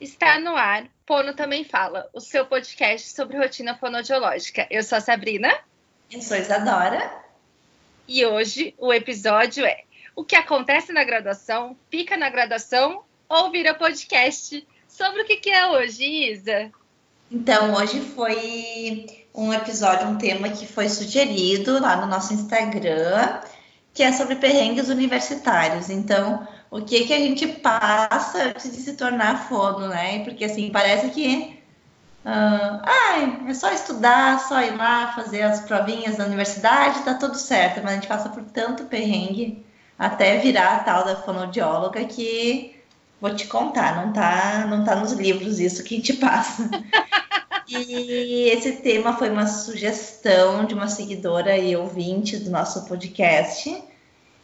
Está no ar, Pono Também Fala, o seu podcast sobre rotina fonodiológica. Eu sou a Sabrina. Eu sou a Isadora. E hoje o episódio é O que acontece na graduação, fica na graduação ou vira podcast? Sobre o que, que é hoje, Isa? Então, hoje foi um episódio, um tema que foi sugerido lá no nosso Instagram, que é sobre perrengues universitários. Então, o que que a gente passa antes de se tornar fono, né? Porque assim, parece que uh, ai, é só estudar, só ir lá fazer as provinhas da universidade, tá tudo certo, mas a gente passa por tanto perrengue até virar a tal da fonodióloga que vou te contar, não tá, não tá nos livros isso que a gente passa. E esse tema foi uma sugestão de uma seguidora e ouvinte do nosso podcast,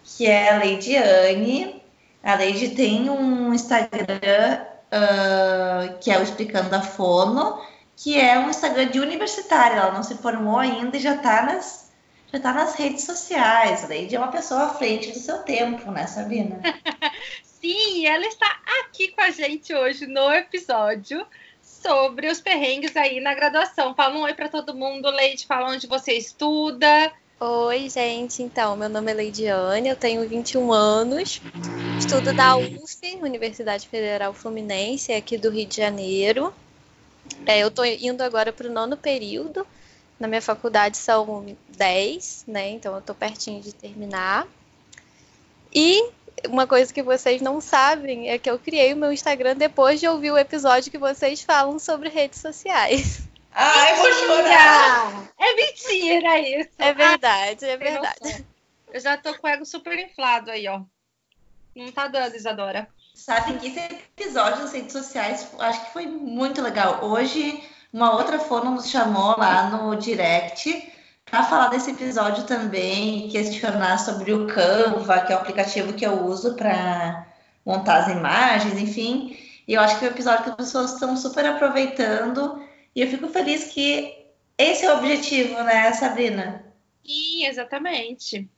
que é a Lady Anne, a Leide tem um Instagram uh, que é o Explicando a Fono, que é um Instagram de universitária. Ela não se formou ainda e já está nas, já tá nas redes sociais. A Leide é uma pessoa à frente do seu tempo, né, Sabina? Sim, ela está aqui com a gente hoje no episódio sobre os perrengues aí na graduação. Fala um oi para todo mundo, Leide, fala onde você estuda. Oi, gente. Então, meu nome é Leidiane, eu tenho 21 anos, estudo da UF, Universidade Federal Fluminense, aqui do Rio de Janeiro. É, eu estou indo agora para o nono período. Na minha faculdade são 10, né? Então eu estou pertinho de terminar. E uma coisa que vocês não sabem é que eu criei o meu Instagram depois de ouvir o episódio que vocês falam sobre redes sociais. Ai, vou chorar! É mentira isso! É verdade, é verdade. Eu já tô com o ego super inflado aí, ó. Não tá dando, Isadora. Sabe que esse episódio das redes sociais acho que foi muito legal. Hoje, uma outra fono nos chamou lá no direct para falar desse episódio também, questionar sobre o Canva, que é o aplicativo que eu uso para montar as imagens, enfim. E eu acho que é um episódio que as pessoas estão super aproveitando e eu fico feliz que esse é o objetivo, né, Sabrina? Sim, exatamente.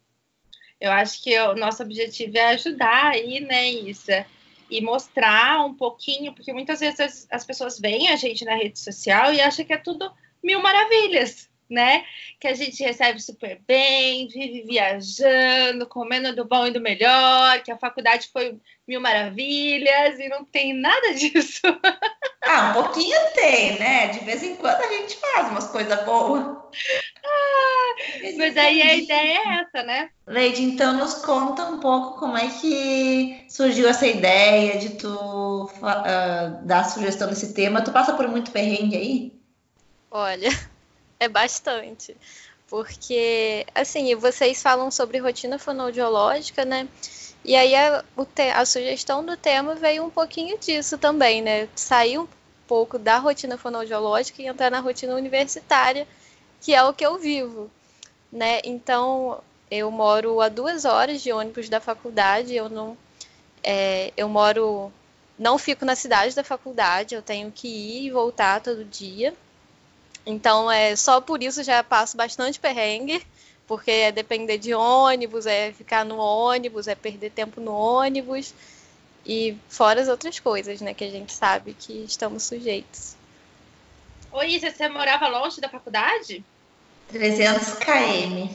Eu acho que o nosso objetivo é ajudar aí, né, Isa? E mostrar um pouquinho, porque muitas vezes as, as pessoas veem a gente na rede social e acham que é tudo mil maravilhas né? Que a gente recebe super bem, vive viajando, comendo do bom e do melhor, que a faculdade foi mil maravilhas e não tem nada disso. Ah, um pouquinho tem, né? De vez em quando a gente faz umas coisas boas. Ah, mas aí a ideia é essa, né? Leide, então nos conta um pouco como é que surgiu essa ideia de tu uh, dar sugestão desse tema. Tu passa por muito perrengue aí? Olha, é bastante. Porque, assim, vocês falam sobre rotina fonoaudiológica, né? E aí a, a, sugestão do tema veio um pouquinho disso também, né? Sair um pouco da rotina fonoaudiológica e entrar na rotina universitária, que é o que eu vivo, né? Então, eu moro a duas horas de ônibus da faculdade, eu não... É, eu moro... Não fico na cidade da faculdade, eu tenho que ir e voltar todo dia. Então, é só por isso já passo bastante perrengue, porque é depender de ônibus, é ficar no ônibus, é perder tempo no ônibus e fora as outras coisas, né, que a gente sabe que estamos sujeitos. Oi, você morava longe da faculdade? 300 km.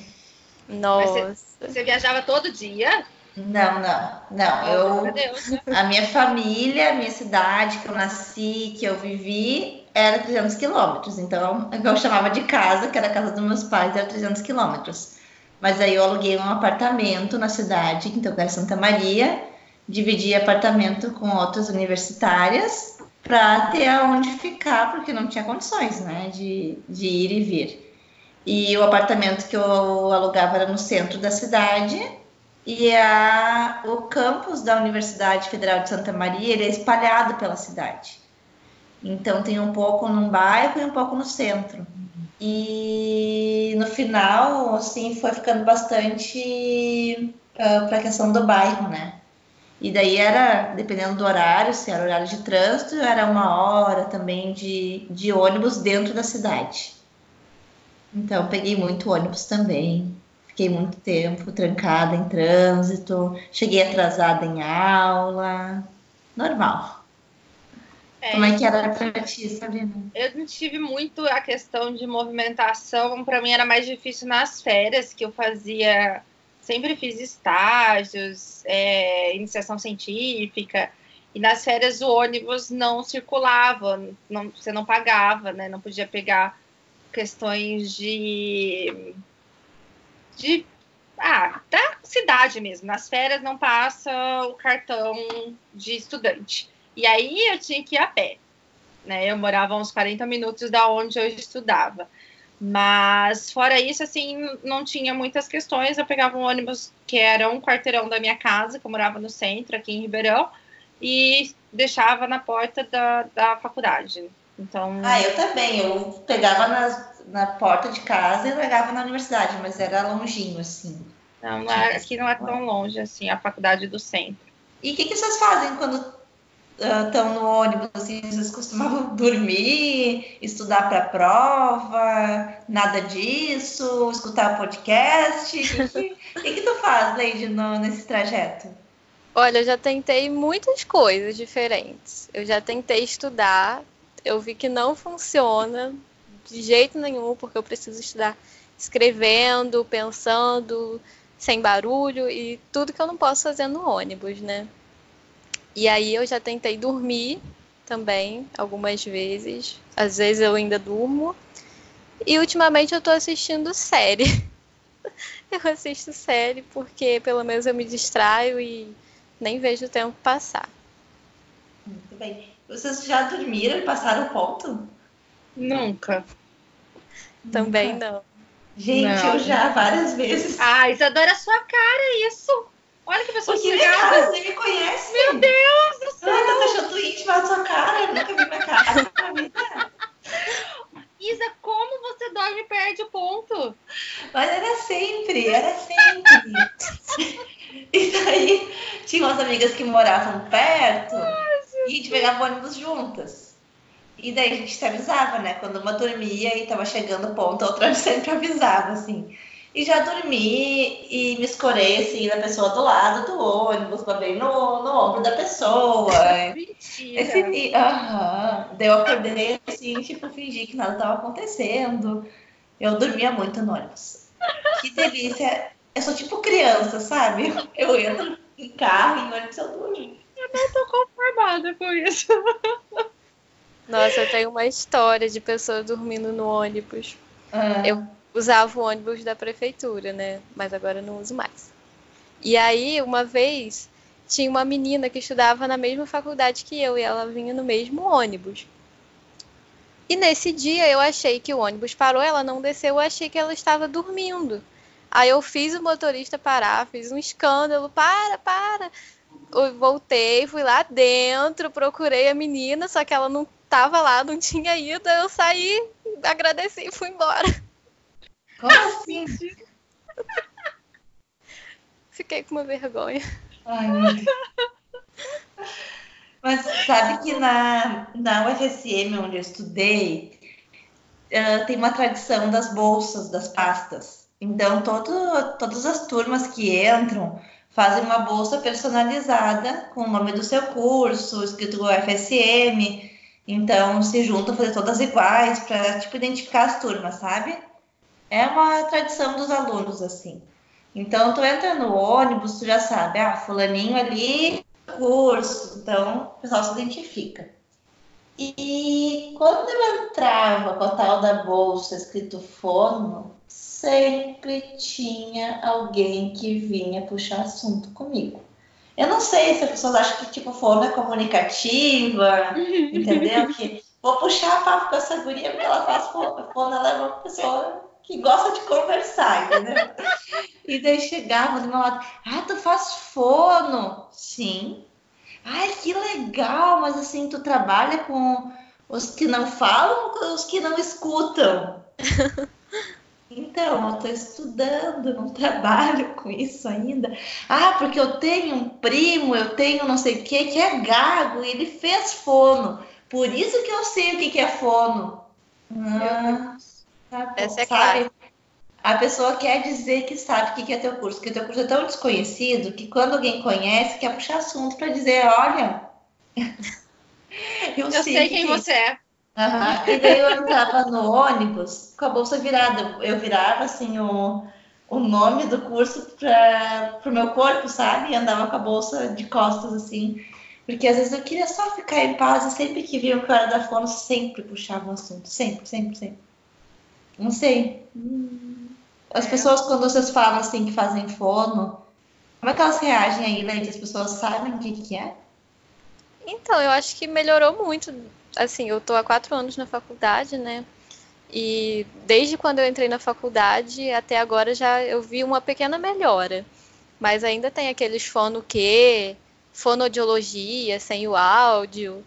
Nossa. Você, você, viajava todo dia? Não, não, não. Eu, Deus, né? a minha família, a minha cidade que eu nasci, que eu vivi, era 300 quilômetros. Então, eu chamava de casa, que era a casa dos meus pais, era 300 quilômetros. Mas aí eu aluguei um apartamento na cidade, então era Santa Maria, dividi apartamento com outras universitárias para ter aonde ficar, porque não tinha condições, né, de, de ir e vir. E o apartamento que eu alugava era no centro da cidade, e a, o campus da Universidade Federal de Santa Maria ele é espalhado pela cidade. Então tem um pouco num bairro e um pouco no centro. E no final, assim, foi ficando bastante uh, ah, para a questão do bairro, né? E daí era, dependendo do horário, se era horário de trânsito, era uma hora também de, de ônibus dentro da cidade. Então, peguei muito ônibus também. Fiquei muito tempo trancada em trânsito, cheguei atrasada em aula. Normal. É, Como é que era para ti, Sabrina? Eu não tive muito a questão de movimentação. Para mim era mais difícil nas férias, que eu fazia. Sempre fiz estágios, é, iniciação científica. E nas férias o ônibus não circulava, não, você não pagava, né? Não podia pegar questões de. de ah, da cidade mesmo. Nas férias não passa o cartão de estudante. E aí eu tinha que ir a pé. Né? Eu morava uns 40 minutos da onde eu estudava. Mas fora isso, assim, não tinha muitas questões. Eu pegava um ônibus que era um quarteirão da minha casa, que eu morava no centro, aqui em Ribeirão, e deixava na porta da, da faculdade. Então. Ah, eu também. Eu pegava na, na porta de casa e largava na universidade, mas era longinho, assim. Não, não é, aqui não é tão longe assim, a faculdade do centro. E o que, que vocês fazem quando estão no ônibus, assim, vocês costumavam dormir, estudar para prova, nada disso, escutar podcast? O que, que, que, tu faz, Leide, no, nesse trajeto? Olha, eu já tentei muitas coisas diferentes. Eu já tentei estudar, eu vi que não funciona de jeito nenhum, porque eu preciso estudar escrevendo, pensando, sem barulho e tudo que eu não posso fazer no ônibus, né? E aí eu já tentei dormir também algumas vezes. Às vezes eu ainda durmo. E ultimamente eu tô assistindo série. eu assisto série porque pelo menos eu me distraio e nem vejo o tempo passar. Muito bem. Vocês já dormiram e passaram o ponto? Nunca. Também Nunca. não. Gente, não. eu já várias vezes. Ah, Isadora, sua cara, isso. Olha que pessoa cara, você me conhece? Meu Deus do céu! Ai, tá achando íntima da sua cara, eu nunca vi minha cara na vida. Isa, como você dorme e perde o ponto? Mas era sempre, era sempre. e daí, tinha umas amigas que moravam perto Ai, e a gente pegava ônibus juntas. E daí a gente se avisava, né? Quando uma dormia e tava chegando o ponto, a outra sempre avisava, assim. E já dormi e me escorei assim na pessoa do lado do ônibus, babei no, no ombro da pessoa. Mentira. Esse, uhum. Daí eu acordei assim, tipo, fingi que nada estava acontecendo. Eu dormia muito no ônibus. Que delícia. Eu sou tipo criança, sabe? Eu entro em carro e em ônibus eu durmo. Eu não tô conformada com isso. Nossa, eu tenho uma história de pessoa dormindo no ônibus. Ah. Eu usava o ônibus da prefeitura, né? Mas agora não uso mais. E aí, uma vez, tinha uma menina que estudava na mesma faculdade que eu e ela vinha no mesmo ônibus. E nesse dia eu achei que o ônibus parou, ela não desceu, eu achei que ela estava dormindo. Aí eu fiz o motorista parar, fiz um escândalo, para, para. Eu voltei, fui lá dentro, procurei a menina, só que ela não estava lá, não tinha ido. Eu saí, agradeci e fui embora. Como assim? Fiquei com uma vergonha. Ai, meu Deus. Mas sabe que na, na UFSM, onde eu estudei, uh, tem uma tradição das bolsas, das pastas. Então, todo, todas as turmas que entram fazem uma bolsa personalizada com o nome do seu curso, escrito UFSM. Então, se juntam fazer todas iguais para tipo, identificar as turmas, sabe? É uma tradição dos alunos, assim. Então, tu entra no ônibus, tu já sabe, ah, fulaninho ali, curso, então o pessoal se identifica. E quando eu entrava com a tal da bolsa escrito fono, sempre tinha alguém que vinha puxar assunto comigo. Eu não sei se as pessoas acham que tipo fono é comunicativa, entendeu? Que vou puxar papo com essa guria, ela faz fono ela é uma pessoa que gosta de conversar, entendeu? e daí chegava do meu lado, ah, tu faz fono? Sim. Ai, que legal, mas assim, tu trabalha com os que não falam ou os que não escutam? Então, eu estou estudando, não trabalho com isso ainda. Ah, porque eu tenho um primo, eu tenho não sei o que, que é gago, e ele fez fono. Por isso que eu sei o que, que é fono. Ah, bom, Essa é clara. A pessoa quer dizer que sabe o que é teu curso, que teu curso é tão desconhecido que quando alguém conhece, quer puxar assunto para dizer, olha, Eu, eu sei quem que... você é. Uhum. E daí eu entrava no ônibus com a bolsa virada. Eu virava assim o, o nome do curso para o meu corpo, sabe? E andava com a bolsa de costas assim. Porque às vezes eu queria só ficar em paz e sempre que viam que eu era da fono, sempre puxava o assunto. Sempre, sempre, sempre. Não sei. As pessoas, quando vocês falam assim que fazem fono, como é que elas reagem aí, Leite? As pessoas sabem o que, que é? Então, eu acho que melhorou muito. Assim, eu tô há quatro anos na faculdade, né? E desde quando eu entrei na faculdade até agora já eu vi uma pequena melhora. Mas ainda tem aqueles fono que, fonodiologia, sem o áudio.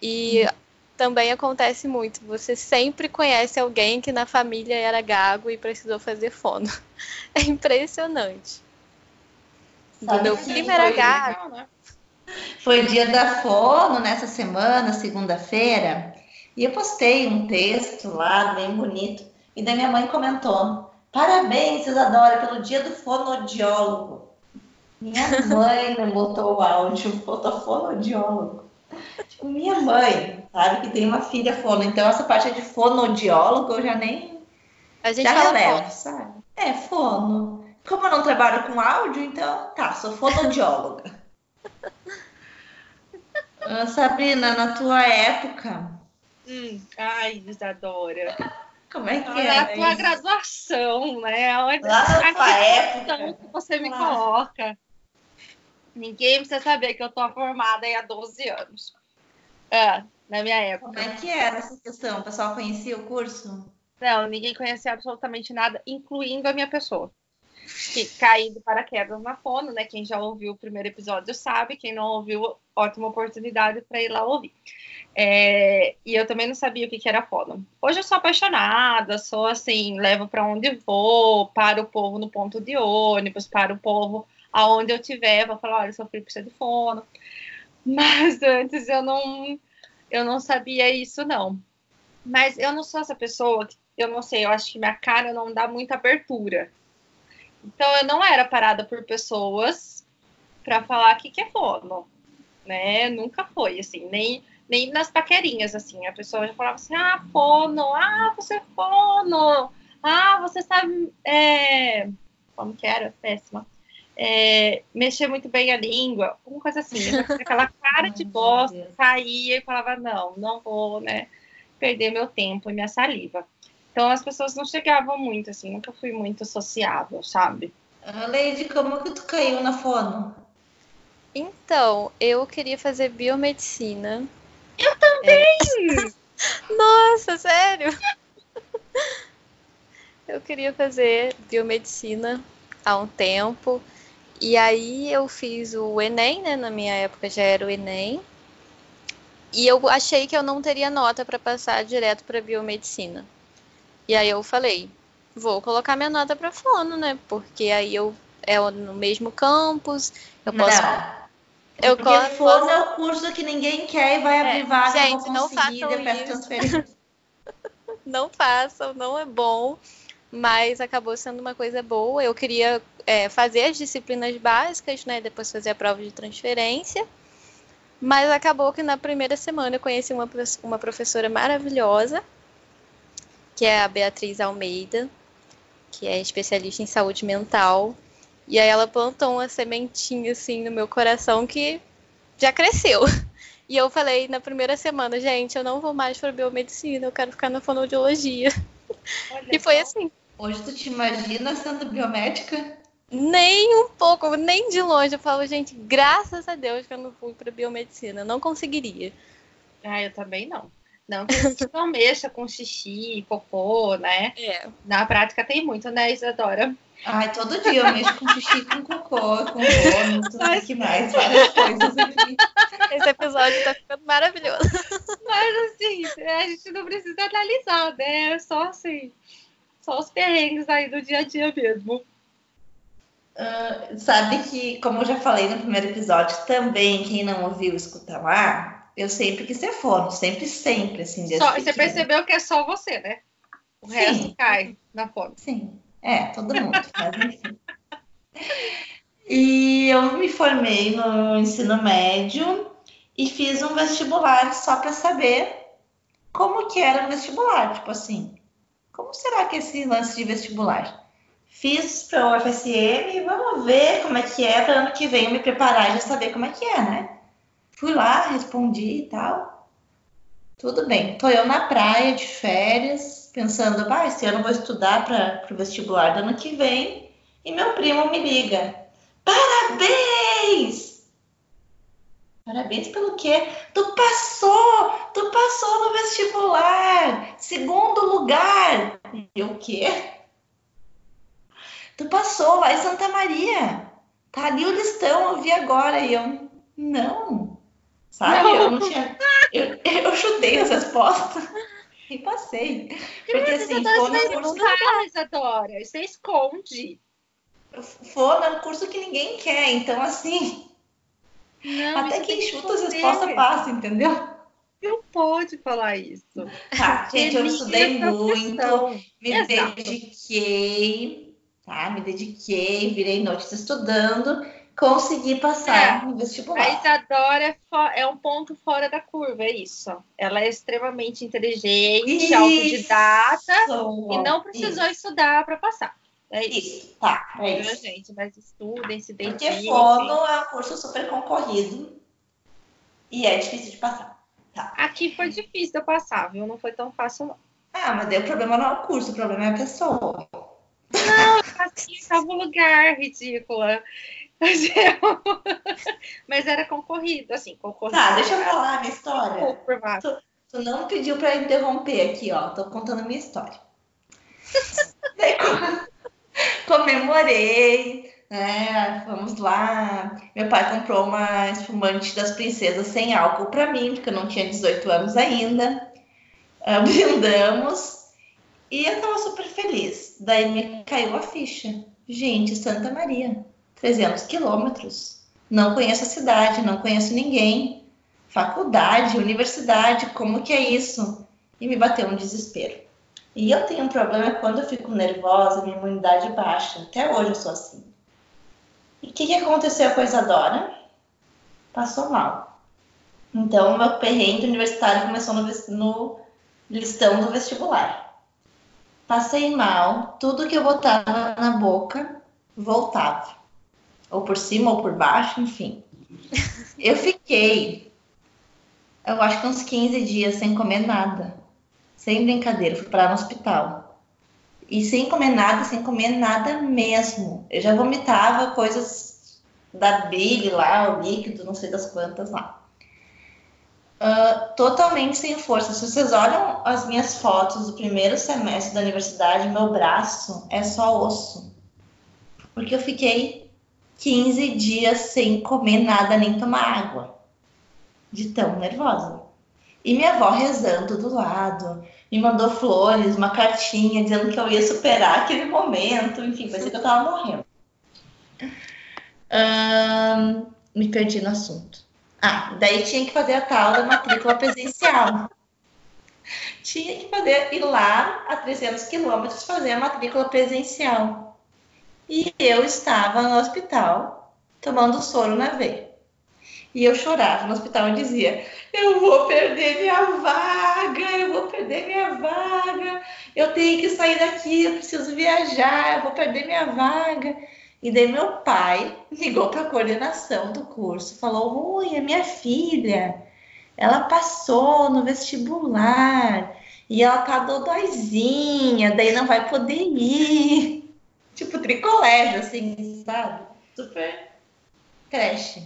E hum. Também acontece muito. Você sempre conhece alguém que na família era gago e precisou fazer fono. É impressionante. Sabe meu primo era gago. Legal, né? Foi dia da fono nessa semana, segunda-feira, e eu postei um texto lá, bem bonito, e daí minha mãe comentou: Parabéns, Isadora, pelo dia do fonodiólogo. Minha mãe não botou o áudio, botou fonodiólogo. Tipo, minha mãe, sabe, que tem uma filha fono, então essa parte de fonodiólogo eu já nem. A gente já relevo, sabe? É, fono. Como eu não trabalho com áudio, então tá, sou fonodióloga. Ah, Sabrina, na tua época. Hum, ai, Isadora. Como é que na é? Na tua isso? graduação, né? Onde Lá na tua época. que você me Lá. coloca. Ninguém precisa saber que eu tô formada há 12 anos. Ah, na minha época. Como é que era essa questão? O pessoal conhecia o curso? Não, ninguém conhecia absolutamente nada, incluindo a minha pessoa que caí de paraquedas na fono, né? Quem já ouviu o primeiro episódio sabe, quem não ouviu, ótima oportunidade para ir lá ouvir. É, e eu também não sabia o que, que era fono. Hoje eu sou apaixonada, sou assim, levo para onde vou, para o povo no ponto de ônibus, para o povo aonde eu tiver, vou falar, olha, seu filho precisa de fono. Mas antes eu não, eu não sabia isso, não. Mas eu não sou essa pessoa, eu não sei, eu acho que minha cara não dá muita abertura então eu não era parada por pessoas para falar que, que é fono, né? Nunca foi assim, nem nem nas paquerinhas assim. A pessoa já falava assim: "Ah, fono, ah, você é fono. Ah, você sabe é... como que era? Péssima. É, mexer muito bem a língua, uma coisa assim, aquela cara de bosta, saía e falava, não, não vou, né, perder meu tempo e minha saliva. Então as pessoas não chegavam muito, assim, nunca fui muito sociável, sabe? A Leide, como que tu caiu na fono? Então, eu queria fazer biomedicina. Eu também! É... Nossa, sério? eu queria fazer biomedicina há um tempo. E aí eu fiz o Enem, né? Na minha época já era o Enem. E eu achei que eu não teria nota para passar direto para biomedicina. E aí eu falei, vou colocar minha nota para fono, né? Porque aí eu é no mesmo campus, eu posso. Não. Eu Porque posso... fono é o curso que ninguém quer e vai abrir é, vaga, gente, não façam transferência. não façam, não é bom, mas acabou sendo uma coisa boa. Eu queria é, fazer as disciplinas básicas, né? Depois fazer a prova de transferência. Mas acabou que na primeira semana eu conheci uma, uma professora maravilhosa que é a Beatriz Almeida, que é especialista em saúde mental. E aí ela plantou uma sementinha assim no meu coração que já cresceu. E eu falei na primeira semana, gente, eu não vou mais para biomedicina, eu quero ficar na fonoaudiologia. Olha e foi assim. Hoje tu te imagina sendo biomédica? Nem um pouco, nem de longe. Eu falo, gente, graças a Deus que eu não fui para biomedicina, eu não conseguiria. Ah, eu também não. Não que a gente não mexa com xixi, cocô, né? É. Na prática tem muito, né, Isadora? Ai, todo dia eu mexo com xixi, com cocô, com vômito, Mas... que mais, várias coisas aqui. Esse episódio tá ficando maravilhoso. Mas assim, a gente não precisa analisar, né? É só assim, só os perrengues aí do dia a dia mesmo. Uh, sabe que, como eu já falei no primeiro episódio, também quem não ouviu, escuta lá, eu sempre quis ser fono, sempre, sempre, assim. Só, você percebeu que é só você, né? O Sim. resto cai na fono. Sim, é, todo mundo, mas enfim. E eu me formei no ensino médio e fiz um vestibular só para saber como que era o vestibular, tipo assim, como será que é esse lance de vestibular? Fiz para o UFSM e vamos ver como é que é para ano que vem me preparar e já saber como é que é, né? Fui lá, respondi e tal. Tudo bem. Tô eu na praia de férias, pensando, ah, esse ano vou estudar para o vestibular do ano que vem. E meu primo me liga. Parabéns! Parabéns pelo quê? Tu passou! Tu passou no vestibular! Segundo lugar! E o quê? Tu passou lá em Santa Maria. Tá ali o listão, eu vi agora. E eu, não. Sabe? Não. Eu não tinha. Eu, eu chutei as respostas e passei. Porque assim, for no curso. Isadora, você esconde. For no curso que ninguém quer. Então, assim. Não, Até quem chuta as respostas passa, entendeu? Não pode falar isso. Tá, gente, eu estudei muito, me Exato. dediquei, tá? Me dediquei, virei noite estudando, consegui passar é, no vestibular. A Isadora é, é, um ponto fora da curva, é isso. Ela é extremamente inteligente, isso. autodidata e não precisou isso. estudar para passar. É isso. isso. Tá, é isso. gente, mas estudem, se dediquem. Porque fono é um curso super concorrido e é difícil de passar. Tá. Aqui foi difícil de eu passar, viu? Não foi tão fácil, não. Ah, mas daí o problema não é o curso, o problema é a pessoa. Não, eu passei em lugar, ridícula. Mas, eu... mas era concorrido, assim, concorrido. Tá, deixa eu falar a minha história. Tu, tu não pediu para interromper aqui, ó. Tô contando a minha história. daí, comemorei, né? Vamos lá. Meu pai comprou uma espumante das princesas sem álcool para mim, porque eu não tinha 18 anos ainda. Uh, brindamos e eu tava super feliz. Daí me caiu a ficha. Gente, Santa Maria, 300 quilômetros. Não conheço a cidade, não conheço ninguém. Faculdade, universidade, como que é isso? E me bateu um desespero. E eu tenho um problema quando eu fico nervosa, minha imunidade baixa. Até hoje eu sou assim. E o que, que aconteceu com a Isadora? Passou mal. Então, meu perrengue universitário começou no, no listão do vestibular. Passei mal, tudo que eu botava na boca voltava. Ou por cima ou por baixo, enfim. Eu fiquei, eu acho que uns 15 dias sem comer nada. Sem brincadeira, fui parar no hospital. E sem comer nada, sem comer nada mesmo. Eu já vomitava coisas da bile lá, o líquido, não sei das quantas lá. Uh, totalmente sem força. Se vocês olham as minhas fotos do primeiro semestre da universidade, meu braço é só osso. Porque eu fiquei 15 dias sem comer nada nem tomar água. De tão nervosa. E minha avó rezando do lado, me mandou flores, uma cartinha dizendo que eu ia superar aquele momento, enfim, parecia que eu tava morrendo. Um, me perdi no assunto. Ah, daí tinha que fazer a tal da matrícula presencial. tinha que fazer, ir lá a 300 quilômetros fazer a matrícula presencial. E eu estava no hospital tomando soro na veia. E eu chorava no hospital e dizia: Eu vou perder minha vaga, eu vou perder minha vaga, eu tenho que sair daqui, eu preciso viajar, eu vou perder minha vaga. E daí meu pai ligou para a coordenação do curso, falou: Oi, a minha filha, ela passou no vestibular e ela tá dodóizinha, daí não vai poder ir. Tipo, tricolégio, assim, sabe? Super creche.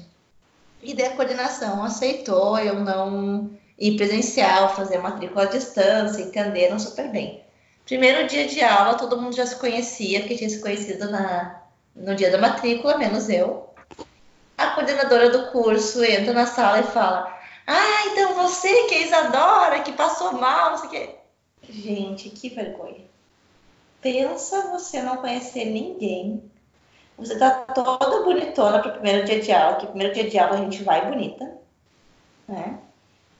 E daí a coordenação aceitou eu não ir presencial, fazer matrícula à distância, entenderam super bem. Primeiro dia de aula, todo mundo já se conhecia, porque tinha se conhecido na, no dia da matrícula, menos eu. A coordenadora do curso entra na sala e fala: Ah, então você que é Isadora, que passou mal, não sei o quê. Gente, que vergonha. Pensa você não conhecer ninguém, você tá toda bonitona para o primeiro dia de aula, que primeiro dia de aula a gente vai bonita, né?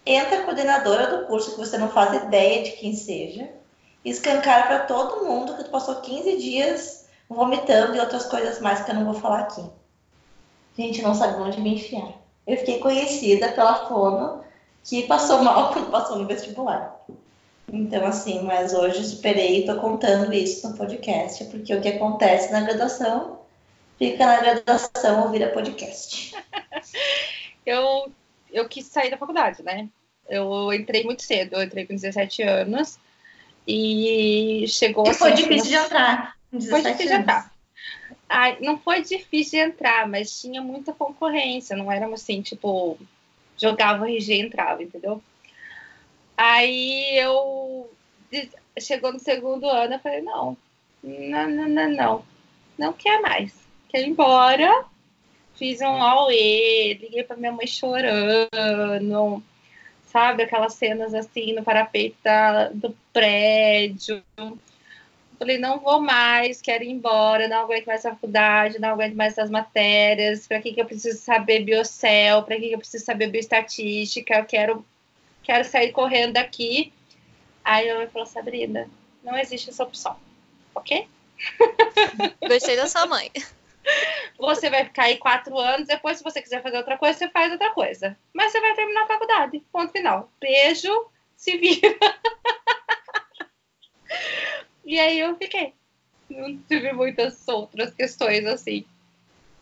Entra a coordenadora do curso, que você não faz ideia de quem seja, e escancara para todo mundo que tu passou 15 dias vomitando e outras coisas mais que eu não vou falar aqui. Gente, não sabe onde me enfiar. eu fiquei conhecida pela fono que passou mal quando passou no vestibular. Então, assim, mas hoje superei e tô contando isso no podcast, porque o que acontece na graduação fica na graduação ou vira podcast. eu, eu quis sair da faculdade, né? Eu entrei muito cedo, eu entrei com 17 anos e chegou e foi assim, difícil de entrar. Foi difícil de entrar. Ai, não foi difícil de entrar, mas tinha muita concorrência, não era assim, tipo, jogava RG e entrava, entendeu? Aí eu chegou no segundo ano, eu falei, não, não, não, não, não, não quer mais, quer ir embora. Fiz um auê, liguei pra minha mãe chorando, sabe? Aquelas cenas assim no parapeito da, do prédio. Falei, não vou mais, quero ir embora, não aguento mais a faculdade, não aguento mais essas matérias. Para que, que eu preciso saber biocel? Para que, que eu preciso saber bioestatística? Eu quero, quero sair correndo daqui. Aí eu falou, Sabrina, não existe essa opção, ok? Gostei da sua mãe. Você vai ficar aí quatro anos, depois, se você quiser fazer outra coisa, você faz outra coisa. Mas você vai terminar a faculdade. Ponto final. Beijo, se vira. E aí eu fiquei. Não tive muitas outras questões assim.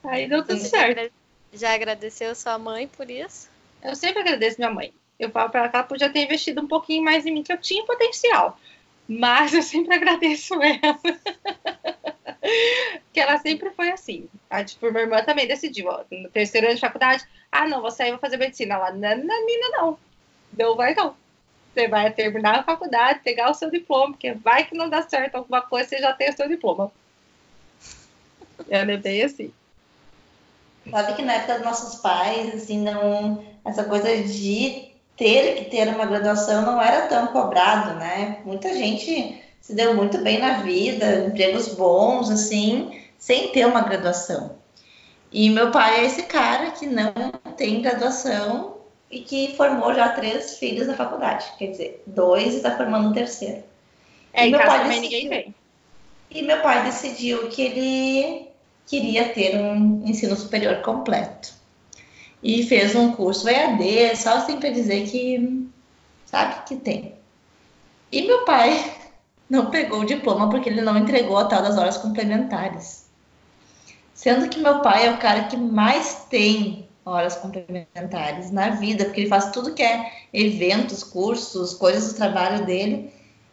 Aí deu tudo certo. Já agradeceu sua mãe por isso? Eu sempre agradeço minha mãe. Eu falo para ela que ela podia ter investido um pouquinho mais em mim, que eu tinha potencial. Mas eu sempre agradeço ela. que ela sempre foi assim. A, tipo, minha irmã também decidiu, ó, no terceiro ano de faculdade, ah, não, vou sair, vou fazer medicina. Ela, não, não. Não vai, não. Você vai terminar a faculdade, pegar o seu diploma, porque vai que não dá certo alguma coisa, você já tem o seu diploma. Ela é bem assim. Sabe que na época dos nossos pais, assim, não. Essa coisa de ter que ter uma graduação não era tão cobrado, né? Muita gente se deu muito bem na vida, empregos bons, assim, sem ter uma graduação. E meu pai é esse cara que não tem graduação e que formou já três filhos na faculdade. Quer dizer, dois e está formando um terceiro. É, e meu pai também decidiu, ninguém tem. E meu pai decidiu que ele queria ter um ensino superior completo. E fez um curso EAD, só assim para dizer que sabe que tem. E meu pai não pegou o diploma porque ele não entregou a tal das horas complementares. Sendo que meu pai é o cara que mais tem horas complementares na vida, porque ele faz tudo que é eventos, cursos, coisas do trabalho dele,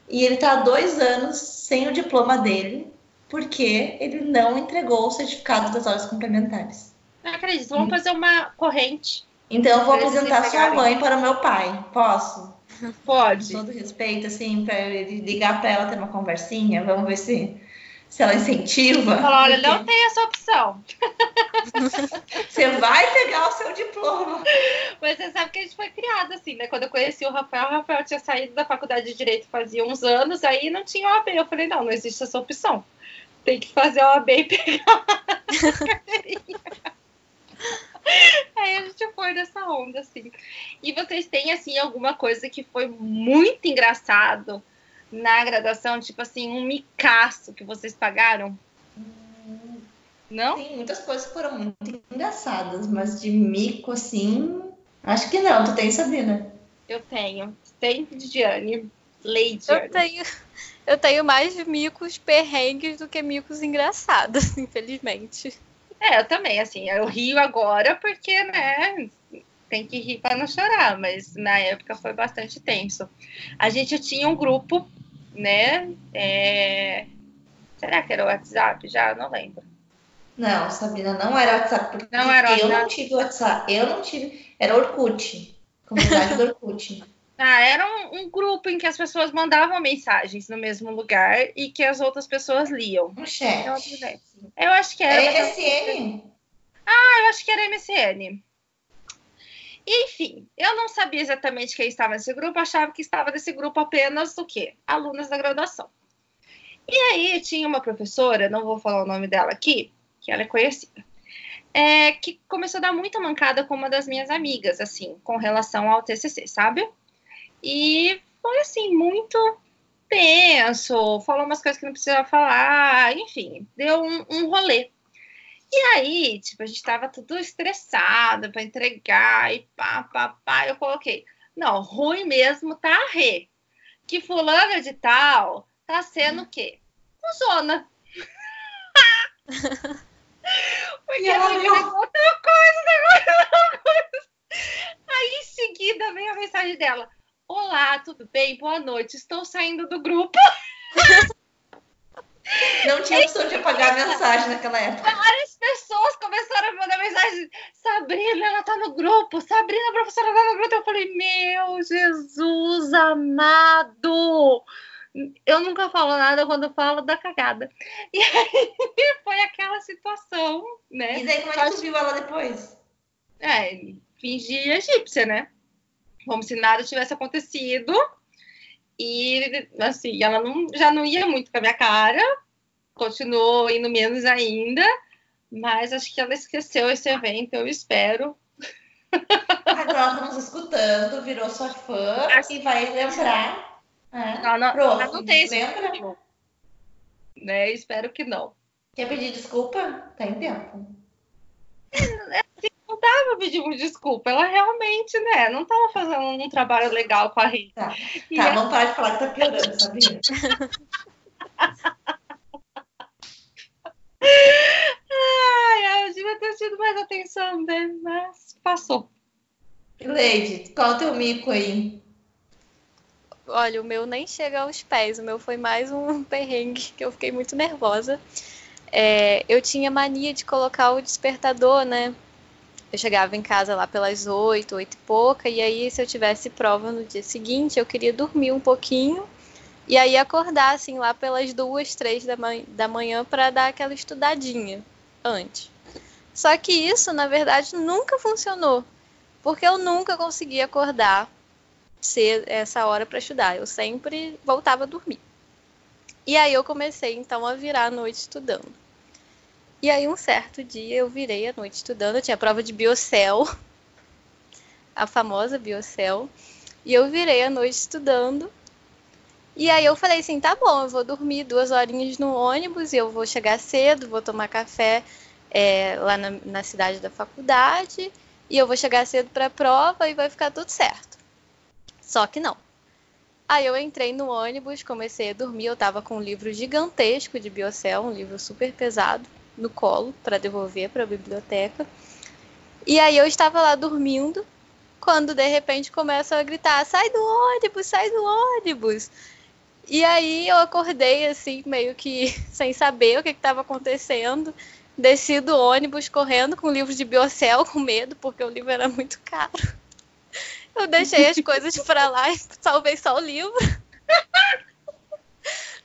e ele está há dois anos sem o diploma dele, porque ele não entregou o certificado das horas complementares. Não acredito, vamos fazer uma corrente. Então eu vou apresentar sua mãe para o meu pai, posso? Pode. Com todo respeito, assim, para ligar para ela ter uma conversinha, vamos ver se se ela incentiva. Fala, olha, não tem essa opção. Você vai pegar o seu diploma. Mas você sabe que a gente foi criado assim, né? Quando eu conheci o Rafael, o Rafael tinha saído da faculdade de Direito fazia uns anos, aí não tinha OAB. Eu falei, não, não existe essa opção. Tem que fazer OAB e pegar a carteirinha. Aí a gente foi nessa onda, assim. E vocês têm, assim, alguma coisa que foi muito engraçado na graduação, tipo assim, um micaço que vocês pagaram? Não? Tem muitas coisas foram muito engraçadas, mas de mico, assim, acho que não. Tu tem, Sabrina? Eu tenho. Tem, Diane. Lady. Eu tenho, eu tenho mais micos perrengues do que micos engraçados, infelizmente. É, eu também, assim, eu rio agora porque, né, tem que rir para não chorar, mas na época foi bastante tenso. A gente tinha um grupo né? É... Será que era o WhatsApp? Já não lembro. Não, Sabrina, não era WhatsApp, porque não era eu não tive WhatsApp, eu não tive, era Orkut, comunidade do Orkut. Ah, era um, um, grupo em que as pessoas mandavam mensagens no mesmo lugar e que as outras pessoas liam. Um chat. Eu acho que era. Era MSN? Ah, eu acho que era MSN. Enfim, eu não sabia exatamente quem estava nesse grupo, achava que estava nesse grupo apenas o quê? Alunas da graduação. E aí tinha uma professora, não vou falar o nome dela aqui, que ela é conhecida, é, que começou a dar muita mancada com uma das minhas amigas, assim, com relação ao TCC, sabe? E foi assim, muito tenso, falou umas coisas que não precisava falar, enfim, deu um, um rolê. E aí, tipo, a gente tava tudo estressado para entregar e pá, pá, pá. Eu coloquei, não, ruim mesmo tá a Rê. Que fulana de tal tá sendo o quê? Zona. Porque ela viu outra coisa, outra coisa. Aí em seguida vem a mensagem dela. Olá, tudo bem? Boa noite. Estou saindo do grupo. Não tinha opção de apagar a mensagem naquela época. Várias pessoas começaram a mandar mensagem. Sabrina, ela tá no grupo. Sabrina, a professora tá no grupo. Eu falei, meu Jesus amado. Eu nunca falo nada quando eu falo da cagada. E aí foi aquela situação, né? E daí como é que tu viu ela depois? É, fingi egípcia, né? Como se nada tivesse acontecido. E, assim, ela não, já não ia muito com a minha cara, continuou indo menos ainda, mas acho que ela esqueceu esse evento, eu espero. Agora ela está nos escutando, virou sua fã e vai lembrar. É. Não, não, Pronto, não tem lembra? Né? Espero que não. Quer pedir desculpa? Tá em tempo. É, assim, não tava pedindo desculpa. Ela realmente, né, não tava fazendo um trabalho legal com a Rita. Tá, tá a... vamos parar de falar que tá piorando, sabia? Devia ter tido mais atenção, né? Mas passou. Leide, qual o teu mico aí? Olha, o meu nem chega aos pés. O meu foi mais um perrengue que eu fiquei muito nervosa. É, eu tinha mania de colocar o despertador, né? Eu chegava em casa lá pelas oito, oito e pouca, e aí se eu tivesse prova no dia seguinte, eu queria dormir um pouquinho e aí acordar assim lá pelas duas, três da, manhã, da manhã para dar aquela estudadinha antes. Só que isso, na verdade, nunca funcionou, porque eu nunca consegui acordar ser essa hora para estudar. Eu sempre voltava a dormir. E aí eu comecei então a virar a noite estudando. E aí um certo dia eu virei a noite estudando, eu tinha prova de biocel, a famosa biocel, e eu virei a noite estudando. E aí eu falei assim, tá bom, eu vou dormir duas horinhas no ônibus, e eu vou chegar cedo, vou tomar café é, lá na, na cidade da faculdade, e eu vou chegar cedo para a prova e vai ficar tudo certo. Só que não. Aí eu entrei no ônibus, comecei a dormir, eu tava com um livro gigantesco de Biocel, um livro super pesado no colo para devolver para a biblioteca. E aí eu estava lá dormindo, quando de repente começam a gritar: sai do ônibus, sai do ônibus. E aí eu acordei assim, meio que sem saber o que estava acontecendo. Desci do ônibus correndo com o livro de Biocel, com medo, porque o livro era muito caro. Eu deixei as coisas para lá e salvei só o livro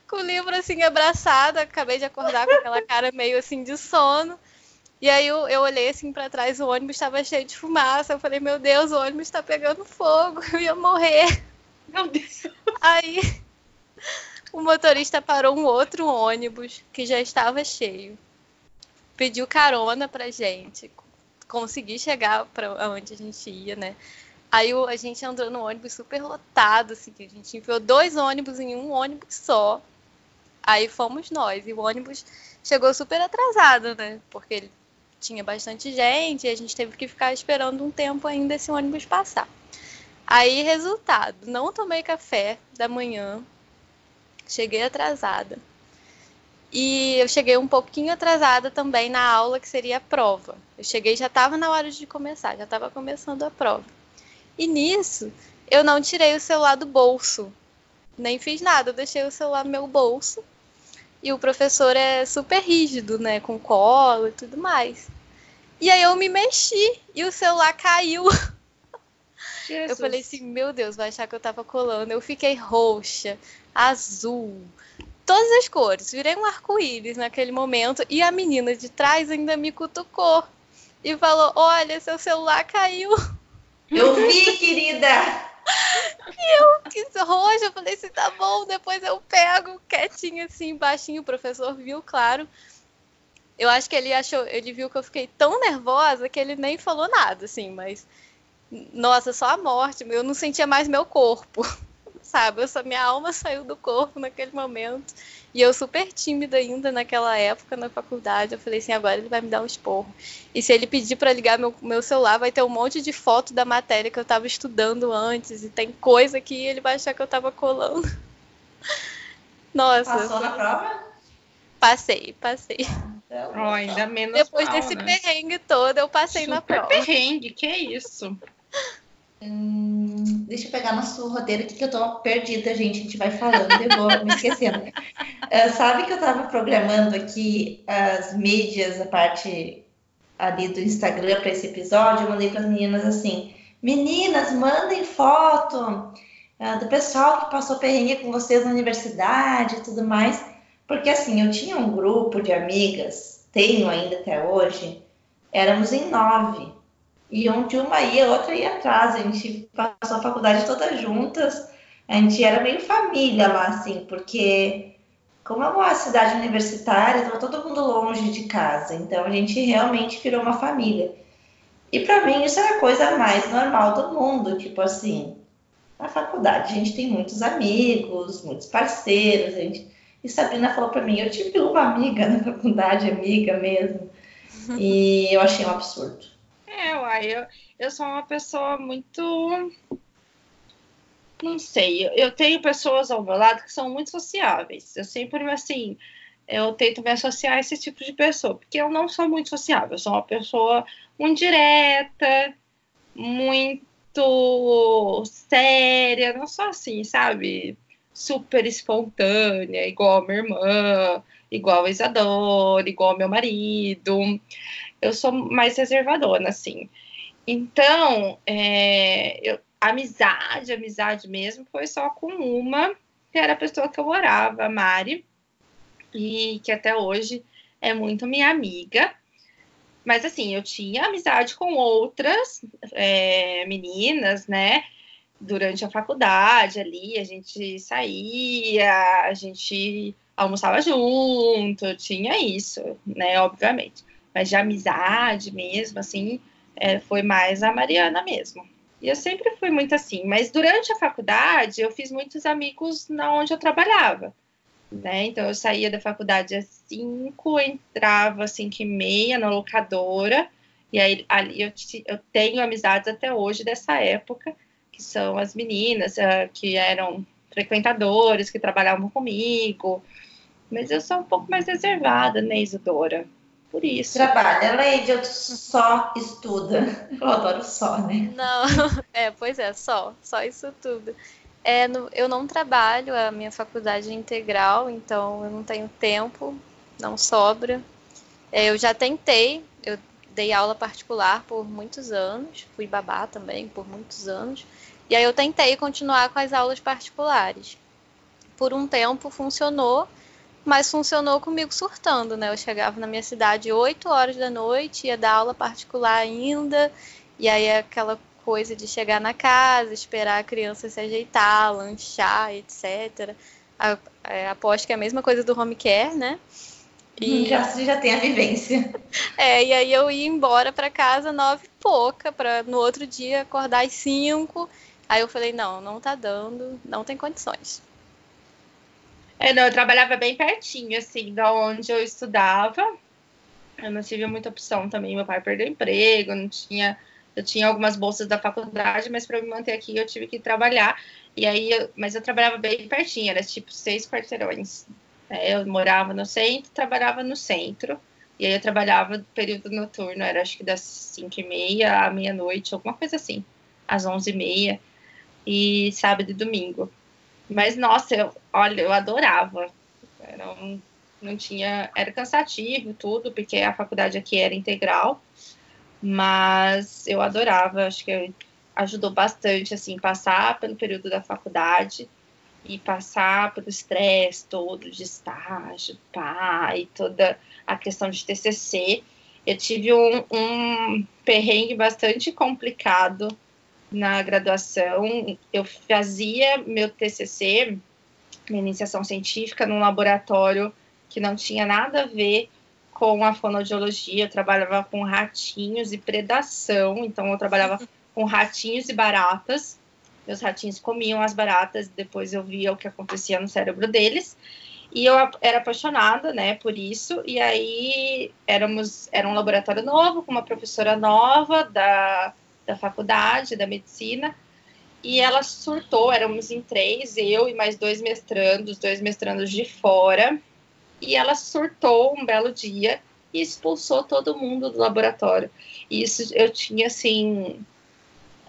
com o livro assim abraçado, acabei de acordar com aquela cara meio assim de sono. E aí eu, eu olhei assim para trás, o ônibus estava cheio de fumaça. Eu falei, meu Deus, o ônibus está pegando fogo, eu ia morrer. Meu Deus. Aí o motorista parou um outro ônibus que já estava cheio. Pediu carona pra gente. Consegui chegar para onde a gente ia, né? Aí a gente andou no ônibus super lotado, assim, a gente enfiou dois ônibus em um ônibus só. Aí fomos nós. E o ônibus chegou super atrasado, né? Porque ele tinha bastante gente e a gente teve que ficar esperando um tempo ainda esse ônibus passar. Aí, resultado, não tomei café da manhã, cheguei atrasada. E eu cheguei um pouquinho atrasada também na aula que seria a prova. Eu cheguei já estava na hora de começar, já estava começando a prova. E nisso, eu não tirei o celular do bolso. Nem fiz nada, eu deixei o celular no meu bolso e o professor é super rígido, né? Com cola e tudo mais. E aí eu me mexi e o celular caiu. Jesus. Eu falei assim, meu Deus, vai achar que eu tava colando. Eu fiquei roxa, azul, todas as cores. Virei um arco-íris naquele momento. E a menina de trás ainda me cutucou. E falou: Olha, seu celular caiu. Eu vi, querida! E eu quis roxa, eu falei assim, tá bom, depois eu pego quietinho assim, baixinho, o professor viu, claro. Eu acho que ele achou, ele viu que eu fiquei tão nervosa que ele nem falou nada, assim, mas nossa, só a morte, eu não sentia mais meu corpo, sabe? Eu só, minha alma saiu do corpo naquele momento. E eu super tímida ainda naquela época na faculdade. Eu falei assim, agora ele vai me dar um esporro. E se ele pedir para ligar meu, meu celular, vai ter um monte de foto da matéria que eu estava estudando antes. E tem coisa que ele vai achar que eu estava colando. Nossa. Passou na prova? Passei, passei. Então, oh, ainda menos Depois mal, desse né? perrengue todo, eu passei Super na prova. perrengue, que isso? Hum, deixa eu pegar nosso roteiro aqui que eu tô perdida, gente. A gente vai falando, eu vou me esquecendo. Uh, sabe que eu tava programando aqui as mídias, a parte ali do Instagram para esse episódio. Eu mandei para as meninas assim: meninas, mandem foto uh, do pessoal que passou perrengue com vocês na universidade e tudo mais. Porque assim, eu tinha um grupo de amigas, tenho ainda até hoje, éramos em nove. E onde uma ia, a outra ia atrás. A gente passou a faculdade todas juntas. A gente era meio família lá, assim, porque como é uma cidade universitária, estava todo mundo longe de casa. Então a gente realmente virou uma família. E para mim isso era a coisa mais normal do mundo, tipo assim, na faculdade a gente tem muitos amigos, muitos parceiros, a gente... E Sabrina falou para mim, eu tive uma amiga na faculdade, amiga mesmo. E eu achei um absurdo. É, uai, eu, eu sou uma pessoa muito. Não sei, eu tenho pessoas ao meu lado que são muito sociáveis. Eu sempre, assim, eu tento me associar a esse tipo de pessoa, porque eu não sou muito sociável, eu sou uma pessoa muito direta, muito séria, não sou assim, sabe? Super espontânea, igual a minha irmã, igual a Isadora, igual ao meu marido eu sou mais reservadona, assim. Então, é, eu, amizade, amizade mesmo, foi só com uma, que era a pessoa que eu morava, a Mari, e que até hoje é muito minha amiga. Mas assim, eu tinha amizade com outras é, meninas, né? Durante a faculdade ali, a gente saía, a gente almoçava junto, tinha isso, né? Obviamente. Mas de amizade mesmo, assim, é, foi mais a Mariana mesmo. E eu sempre fui muito assim. Mas durante a faculdade, eu fiz muitos amigos na onde eu trabalhava. Né? Então, eu saía da faculdade às 5, entrava às 5 e meia na locadora. E aí, ali eu, eu tenho amizades até hoje dessa época, que são as meninas uh, que eram frequentadores, que trabalhavam comigo. Mas eu sou um pouco mais reservada, né, Isadora? Por isso. Trabalha, Leide, eu só estuda. Eu adoro só, né? Não, é, pois é, só, só isso tudo. É, no, eu não trabalho, a minha faculdade é integral, então eu não tenho tempo, não sobra. É, eu já tentei, eu dei aula particular por muitos anos, fui babá também por muitos anos, e aí eu tentei continuar com as aulas particulares. Por um tempo funcionou, mas funcionou comigo surtando, né? Eu chegava na minha cidade 8 horas da noite, ia dar aula particular ainda, e aí aquela coisa de chegar na casa, esperar a criança se ajeitar, lanchar, etc. É, aposto que é a mesma coisa do home care, né? E... Já, já tem a vivência. É, e aí eu ia embora para casa nove e pouca, para no outro dia acordar às cinco. Aí eu falei, não, não tá dando, não tem condições. É, não, eu trabalhava bem pertinho, assim, da onde eu estudava. Eu não tive muita opção também. Meu pai perdeu emprego, não tinha. Eu tinha algumas bolsas da faculdade, mas para me manter aqui eu tive que trabalhar. E aí, eu, mas eu trabalhava bem pertinho, era tipo seis quarteirões. É, eu morava no centro, trabalhava no centro. E aí eu trabalhava período noturno, era acho que das cinco e meia à meia-noite, alguma coisa assim, às onze e meia. E sábado e domingo. Mas, nossa, eu, olha, eu adorava. Era um, não tinha, era cansativo tudo, porque a faculdade aqui era integral, mas eu adorava, acho que ajudou bastante, assim, passar pelo período da faculdade e passar pelo estresse todo de estágio, e toda a questão de TCC. Eu tive um, um perrengue bastante complicado na graduação, eu fazia meu TCC, minha iniciação científica, num laboratório que não tinha nada a ver com a fonoaudiologia. Eu trabalhava com ratinhos e predação, então eu trabalhava com ratinhos e baratas. Meus ratinhos comiam as baratas, depois eu via o que acontecia no cérebro deles. E eu era apaixonada, né, por isso. E aí éramos, era um laboratório novo, com uma professora nova da, da faculdade, da medicina. E ela surtou, éramos em três, eu e mais dois mestrandos, dois mestrandos de fora. E ela surtou um belo dia e expulsou todo mundo do laboratório. E isso eu tinha, assim,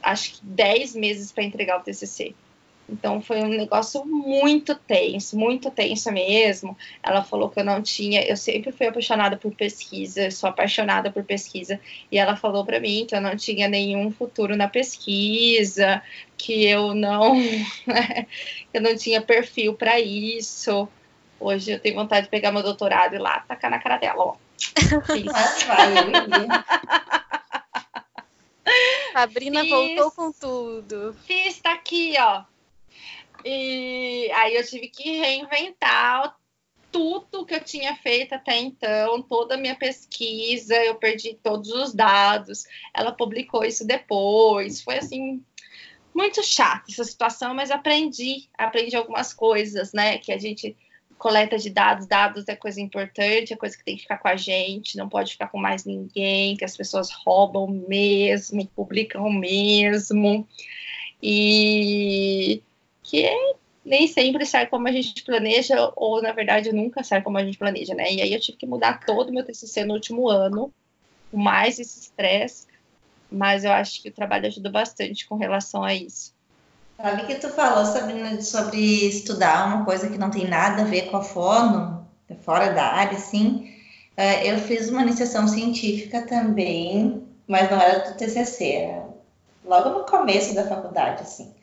acho que 10 meses para entregar o TCC. Então foi um negócio muito tenso, muito tenso mesmo. Ela falou que eu não tinha, eu sempre fui apaixonada por pesquisa, sou apaixonada por pesquisa, e ela falou para mim que eu não tinha nenhum futuro na pesquisa, que eu não, né, eu não tinha perfil para isso. Hoje eu tenho vontade de pegar meu doutorado e lá tacar na cara dela, ó. Sabrina Fiz, voltou com tudo. Fiz, tá aqui, ó. E aí eu tive que reinventar tudo que eu tinha feito até então, toda a minha pesquisa, eu perdi todos os dados. Ela publicou isso depois. Foi assim muito chato essa situação, mas aprendi, aprendi algumas coisas, né, que a gente coleta de dados, dados é coisa importante, é coisa que tem que ficar com a gente, não pode ficar com mais ninguém, que as pessoas roubam mesmo, publicam mesmo. E que nem sempre sai como a gente planeja, ou na verdade nunca sai como a gente planeja, né? E aí eu tive que mudar todo o meu TCC no último ano, mais esse estresse, mas eu acho que o trabalho ajuda bastante com relação a isso. Sabe que tu falou, Sabrina, sobre estudar uma coisa que não tem nada a ver com a fono, é fora da área, assim. É, eu fiz uma iniciação científica também, mas não era do TCC, era logo no começo da faculdade, assim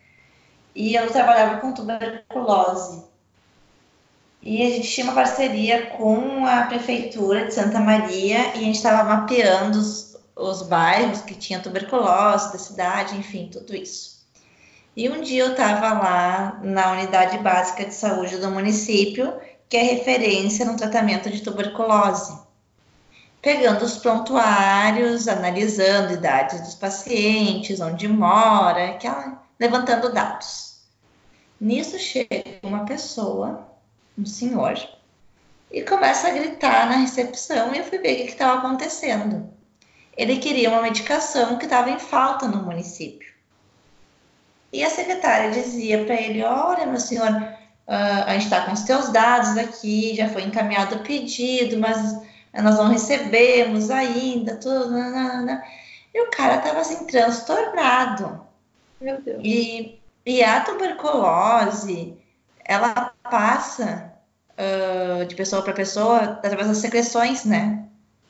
e eu trabalhava com tuberculose. E a gente tinha uma parceria com a prefeitura de Santa Maria e a gente estava mapeando os, os bairros que tinham tuberculose da cidade, enfim, tudo isso. E um dia eu estava lá na unidade básica de saúde do município, que é referência no tratamento de tuberculose, pegando os prontuários, analisando idades dos pacientes, onde mora, aquela, levantando dados. Nisso chega uma pessoa, um senhor, e começa a gritar na recepção e eu fui ver o que estava acontecendo. Ele queria uma medicação que estava em falta no município. E a secretária dizia para ele: Olha, meu senhor, uh, a gente está com os teus dados aqui, já foi encaminhado o pedido, mas nós não recebemos ainda, tudo. Nanana. E o cara estava assim, transtornado. Meu Deus. E e a tuberculose, ela passa uh, de pessoa para pessoa através das secreções, né?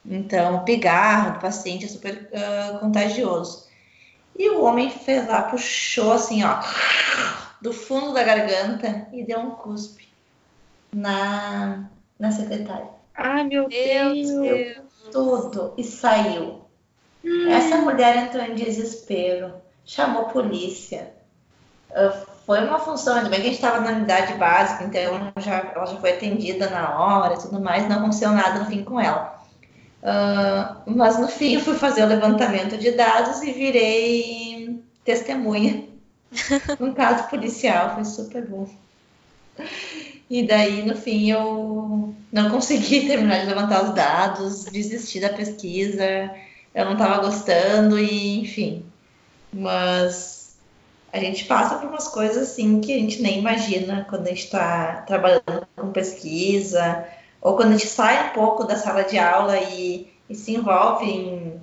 Então, o pigarro do paciente é super uh, contagioso. E o homem fez lá, puxou assim, ó, do fundo da garganta e deu um cuspe na, na secretária. Ai, meu Deus! Deus. Tudo e saiu. Hum. Essa mulher entrou em desespero, chamou polícia, foi uma função, ainda bem que a gente estava na unidade básica, então ela já, ela já foi atendida na hora e tudo mais, não aconteceu nada no fim com ela. Uh, mas no fim eu fui fazer o levantamento de dados e virei testemunha num caso policial, foi super bom. E daí, no fim, eu não consegui terminar de levantar os dados, desisti da pesquisa, eu não estava gostando, e enfim. Mas a gente passa por umas coisas assim que a gente nem imagina quando a gente está trabalhando com pesquisa, ou quando a gente sai um pouco da sala de aula e, e se envolve em,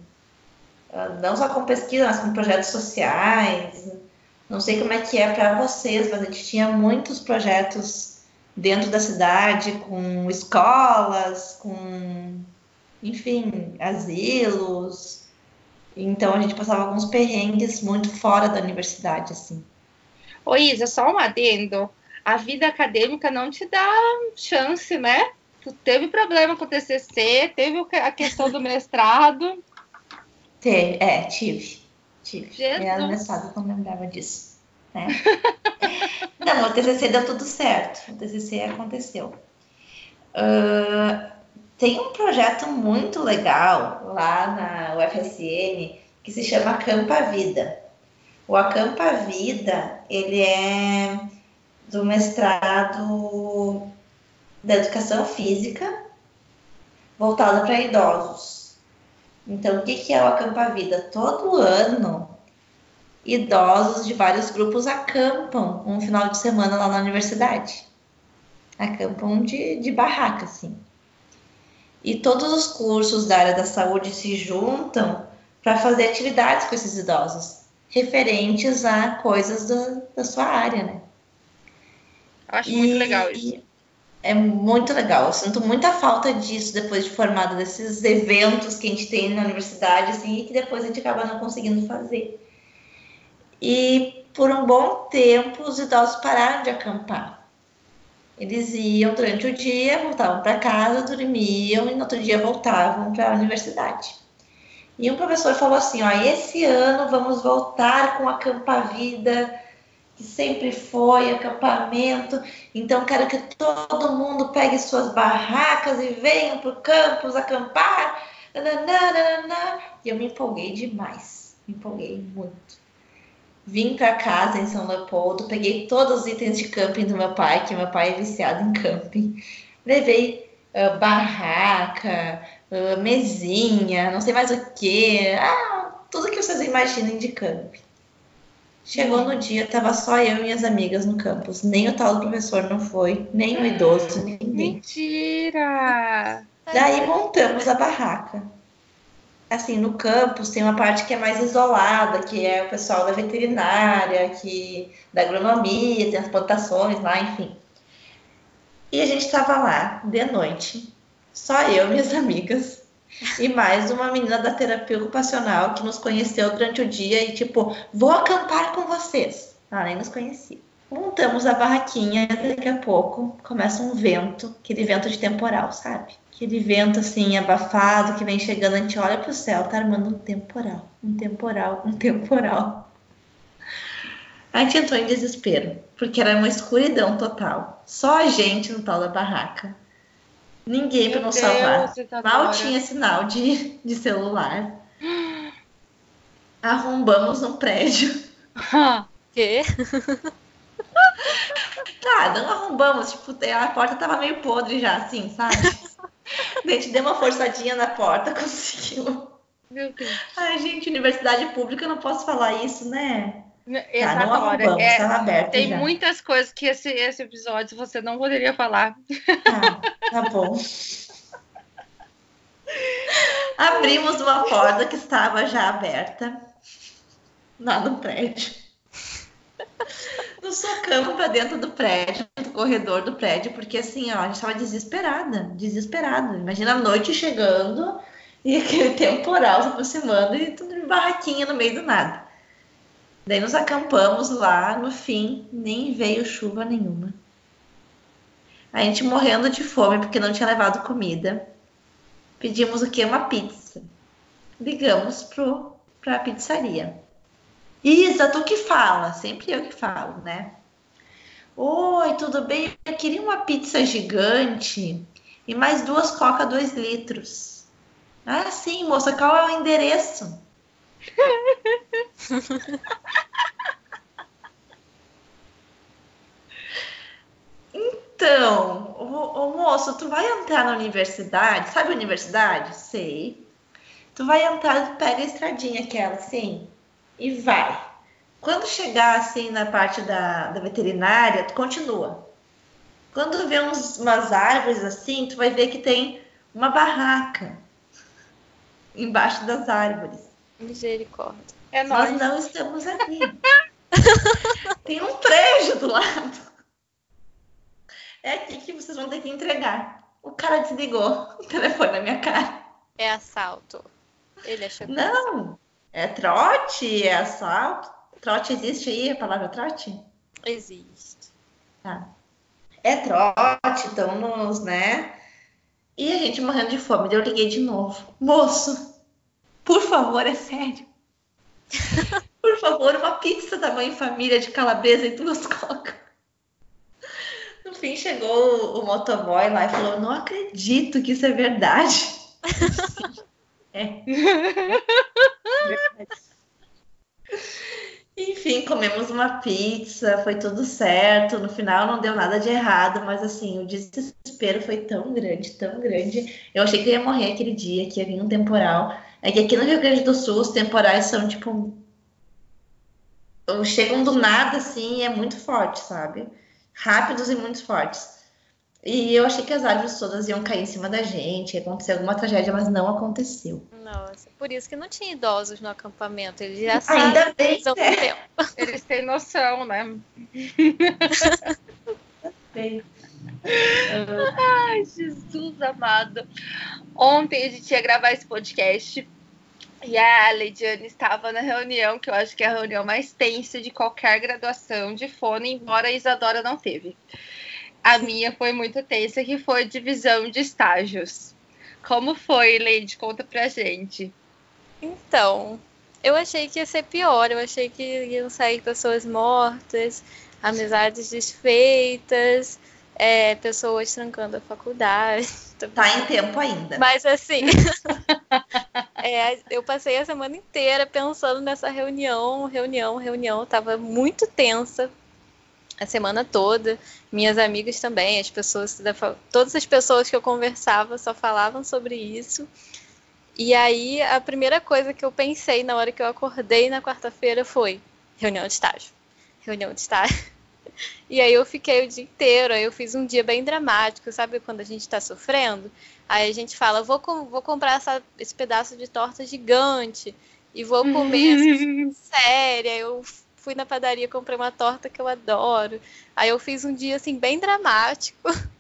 ah, não só com pesquisa, mas com projetos sociais. Não sei como é que é para vocês, mas a gente tinha muitos projetos dentro da cidade, com escolas, com, enfim, asilos, então a gente passava alguns perrengues muito fora da universidade, assim. Ô Isa, só um adendo. A vida acadêmica não te dá chance, né? Tu teve problema com o TCC, teve a questão do mestrado. Teve, é, tive. Tive. Jesus. Era mestrado, não lembrava disso. Né? não, o TCC deu tudo certo. O TCC aconteceu. Uh, tem um projeto muito legal lá na UFSM que se chama Acampa Vida. O Acampa Vida, ele é do mestrado da educação física voltada para idosos. Então, o que, que é o Acampa Vida? Todo ano, idosos de vários grupos acampam um final de semana lá na universidade. Acampam de, de barraca, assim. E todos os cursos da área da saúde se juntam para fazer atividades com esses idosos, referentes a coisas da, da sua área, né? Eu acho e, muito legal isso. É muito legal. Eu sinto muita falta disso depois de formada, desses eventos que a gente tem na universidade, assim, e que depois a gente acaba não conseguindo fazer. E por um bom tempo os idosos pararam de acampar. Eles iam durante o dia, voltavam para casa, dormiam e no outro dia voltavam para a universidade. E um professor falou assim: ó, esse ano vamos voltar com a Campa Vida, que sempre foi acampamento. Então, quero que todo mundo pegue suas barracas e venham para o campus acampar. Nananana. E eu me empolguei demais, me empolguei muito. Vim para casa em São Leopoldo, peguei todos os itens de camping do meu pai, que meu pai é viciado em camping. Levei uh, barraca, uh, mesinha, não sei mais o que, ah, tudo que vocês imaginem de camping. Chegou no dia, tava só eu e minhas amigas no campus. Nem o tal do professor não foi, nem o idoso, ninguém. Mentira! Daí montamos a barraca. Assim, no campus tem uma parte que é mais isolada, que é o pessoal da veterinária, que da agronomia, tem as plantações lá, enfim. E a gente estava lá de noite, só eu minhas amigas. E mais uma menina da terapia ocupacional que nos conheceu durante o dia e, tipo, vou acampar com vocês. Ela nem nos conhecia. Montamos a barraquinha, daqui a pouco começa um vento, aquele vento de temporal, sabe? Aquele vento assim, abafado, que vem chegando, a gente olha pro céu, tá armando um temporal, um temporal, um temporal. A gente entrou em desespero, porque era uma escuridão total. Só a gente no tal da barraca. Ninguém para nos salvar. Mal tinha sinal de, de celular. Arrombamos um prédio. Quê? Tá, não arrombamos, tipo, a porta tava meio podre já, assim, sabe? A gente deu uma forçadinha na porta, conseguiu. Meu Deus. Ai, gente, universidade pública, eu não posso falar isso, né? Essa tá, hora. É, aberto tem já. muitas coisas que esse, esse episódio você não poderia falar. Tá, tá bom. Abrimos uma porta que estava já aberta lá no prédio. Nos socamos para dentro do prédio, corredor do prédio, porque assim, ó, a gente estava desesperada, desesperada. Imagina a noite chegando e aquele temporal se aproximando e tudo em barraquinha no meio do nada. Daí nos acampamos lá, no fim, nem veio chuva nenhuma. A gente morrendo de fome porque não tinha levado comida. Pedimos o que? Uma pizza. Ligamos pro, pra pizzaria. Isa, tu que fala, sempre eu que falo, né? Oi, tudo bem? Eu queria uma pizza gigante e mais duas coca dois litros. Ah, sim, moça, qual é o endereço? então, o, moço, tu vai entrar na universidade, sabe universidade? Sei. Tu vai entrar, pega a estradinha aquela, assim, e vai. Quando chegar, assim, na parte da, da veterinária, tu continua. Quando vê uns, umas árvores assim, tu vai ver que tem uma barraca embaixo das árvores. Misericórdia. É nós. nós não estamos aqui. Tem um prédio do lado. É aqui que vocês vão ter que entregar. O cara desligou o telefone na minha cara. É assalto. Ele achou que Não, é trote, é assalto. Trote existe aí, a palavra trote? Existe. Tá. É trote, então nos, né? E a gente morrendo de fome. Daí eu liguei de novo. Moço, por favor, é sério. Por favor, uma pizza da mãe família de calabresa e duas cocas. No fim, chegou o motoboy lá e falou: Não acredito que isso é verdade. é. verdade. Enfim, comemos uma pizza, foi tudo certo. No final não deu nada de errado, mas assim, o desespero foi tão grande, tão grande. Eu achei que eu ia morrer aquele dia, que ia vir um temporal. É que aqui no Rio Grande do Sul os temporais são tipo. Chegam do nada, assim, é muito forte, sabe? Rápidos e muito fortes. E eu achei que as árvores todas iam cair em cima da gente, ia acontecer alguma tragédia, mas não aconteceu. Nossa, por isso que não tinha idosos no acampamento. Eles já sabem. Ainda bem. Eles, é. eles têm noção, né? Ai, Jesus amado. Ontem a gente ia gravar esse podcast e a Leidiane estava na reunião, que eu acho que é a reunião mais tensa de qualquer graduação de fone, embora a Isadora não teve. A minha foi muito tensa, que foi divisão de estágios. Como foi, Leide? Conta pra gente. Então, eu achei que ia ser pior. Eu achei que iam sair pessoas mortas, amizades desfeitas, é, pessoas trancando a faculdade. Tá em tempo ainda. Mas assim, é, eu passei a semana inteira pensando nessa reunião, reunião, reunião. Eu tava muito tensa, a semana toda. Minhas amigas também, as pessoas, todas as pessoas que eu conversava só falavam sobre isso. E aí a primeira coisa que eu pensei na hora que eu acordei na quarta-feira foi reunião de estágio. Reunião de estágio. E aí eu fiquei o dia inteiro, aí eu fiz um dia bem dramático, sabe quando a gente está sofrendo? Aí a gente fala, vou, com, vou comprar essa, esse pedaço de torta gigante e vou comer essa séria. Eu fui na padaria, comprei uma torta que eu adoro. Aí eu fiz um dia assim bem dramático.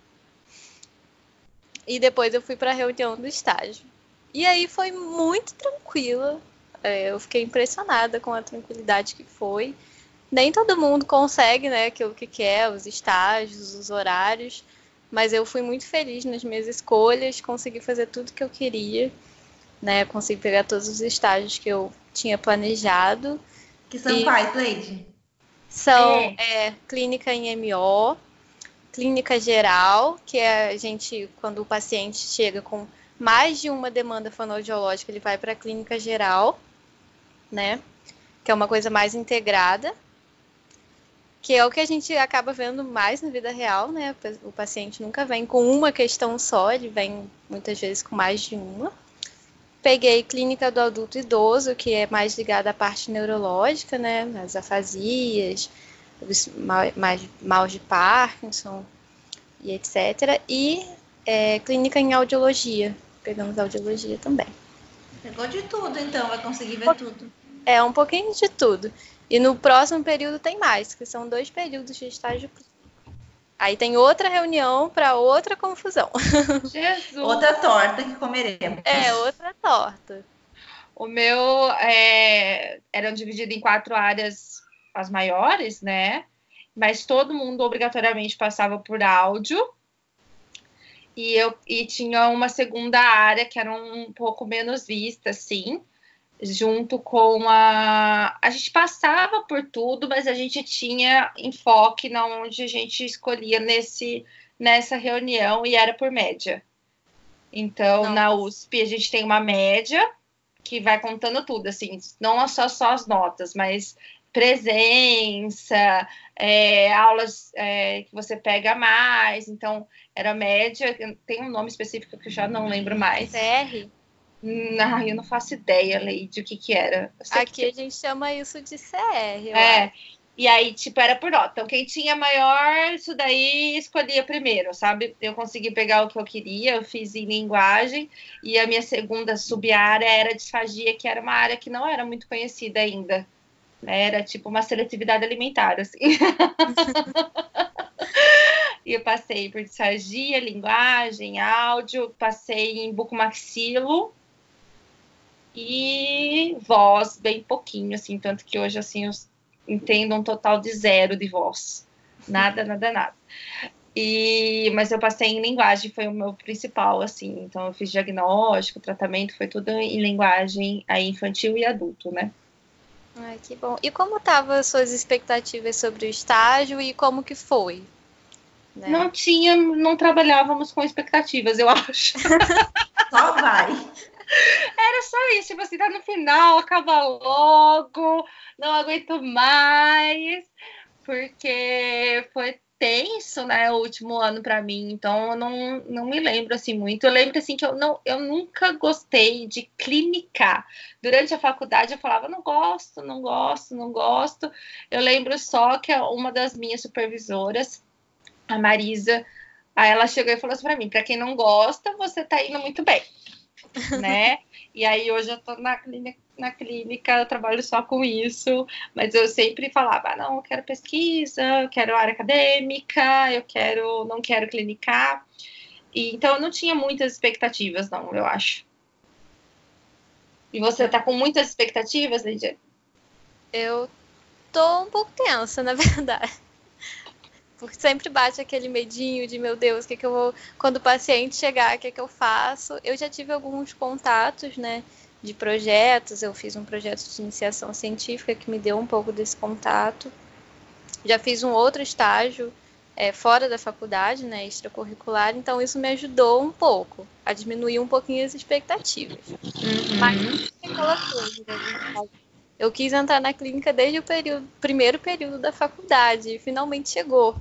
E depois eu fui para a reunião do estágio. E aí foi muito tranquila. É, eu fiquei impressionada com a tranquilidade que foi. Nem todo mundo consegue, né, aquilo que quer, os estágios, os horários. Mas eu fui muito feliz nas minhas escolhas, consegui fazer tudo que eu queria, né? Consegui pegar todos os estágios que eu tinha planejado. Que são e quais, Leide? São é. É, clínica em MO, clínica geral, que é a gente, quando o paciente chega com mais de uma demanda fonoaudiológica, ele vai para a clínica geral, né? Que é uma coisa mais integrada, que é o que a gente acaba vendo mais na vida real, né? O paciente nunca vem com uma questão só, ele vem muitas vezes com mais de uma peguei clínica do adulto idoso, que é mais ligada à parte neurológica, né? As afasias, os mais mal de Parkinson e etc. E é, clínica em audiologia. Pegamos audiologia também. Pegou de tudo, então, vai conseguir ver tudo. É, um pouquinho de tudo. E no próximo período tem mais, que são dois períodos de estágio Aí tem outra reunião para outra confusão. Jesus! outra torta que comeremos. É, outra torta. O meu é, eram divididos em quatro áreas as maiores, né? Mas todo mundo obrigatoriamente passava por áudio. E eu e tinha uma segunda área que era um pouco menos vista, assim, junto com a. A gente passava por tudo, mas a gente tinha enfoque na onde a gente escolhia nesse, nessa reunião e era por média. Então, Não. na USP, a gente tem uma média que vai contando tudo, assim, não só, só as notas, mas presença, é, aulas é, que você pega mais. Então, era média, tem um nome específico que eu já não lembro mais. CR? Não, eu não faço ideia, Leide, o que que era. Aqui que... a gente chama isso de CR. é. Acho. E aí, tipo, era por nota. Então, quem tinha maior, isso daí escolhia primeiro, sabe? Eu consegui pegar o que eu queria, eu fiz em linguagem. E a minha segunda sub-área era disfagia, que era uma área que não era muito conhecida ainda. Né? Era tipo uma seletividade alimentar, assim. e eu passei por disfagia, linguagem, áudio, passei em bucomaxilo e voz bem pouquinho, assim, tanto que hoje assim eu entendo um total de zero de voz. Nada, nada, nada. E, mas eu passei em linguagem, foi o meu principal, assim. Então, eu fiz diagnóstico, tratamento, foi tudo em linguagem aí, infantil e adulto, né? Ai, que bom. E como estavam as suas expectativas sobre o estágio e como que foi? Né? Não tinha, não trabalhávamos com expectativas, eu acho. Só vai. Era só isso, tipo assim, tá no final, acaba logo, não aguento mais, porque foi tenso, né, o último ano para mim, então eu não, não me lembro assim muito. Eu lembro assim que eu não eu nunca gostei de clinicar. Durante a faculdade eu falava não gosto, não gosto, não gosto. Eu lembro só que uma das minhas supervisoras, a Marisa, aí ela chegou e falou assim para mim, para quem não gosta, você tá indo muito bem. né? E aí hoje eu tô na clínica, na clínica, eu trabalho só com isso, mas eu sempre falava, ah, não, eu quero pesquisa, eu quero área acadêmica, eu quero, não quero clinicar. E, então eu não tinha muitas expectativas, não, eu acho. E você tá com muitas expectativas, Lídia? Eu tô um pouco tensa, na verdade. Porque sempre bate aquele medinho de, meu Deus, o que, que eu vou. Quando o paciente chegar, o que, que eu faço? Eu já tive alguns contatos, né? De projetos, eu fiz um projeto de iniciação científica que me deu um pouco desse contato. Já fiz um outro estágio é, fora da faculdade, né, extracurricular, então isso me ajudou um pouco a diminuir um pouquinho as expectativas. Uhum. Mas aquela coisa, né? Eu quis entrar na clínica desde o período, primeiro período da faculdade e finalmente chegou.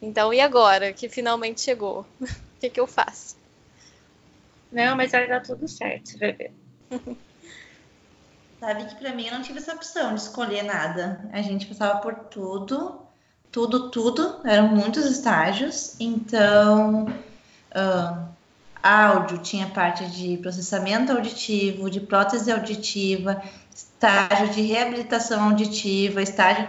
Então, e agora que finalmente chegou? O que, que eu faço? Não, mas vai dar tudo certo, você vai ver. Sabe que para mim eu não tive essa opção de escolher nada. A gente passava por tudo, tudo, tudo. Eram muitos estágios. Então, uh, áudio tinha parte de processamento auditivo, de prótese auditiva, estágio de reabilitação auditiva, estágio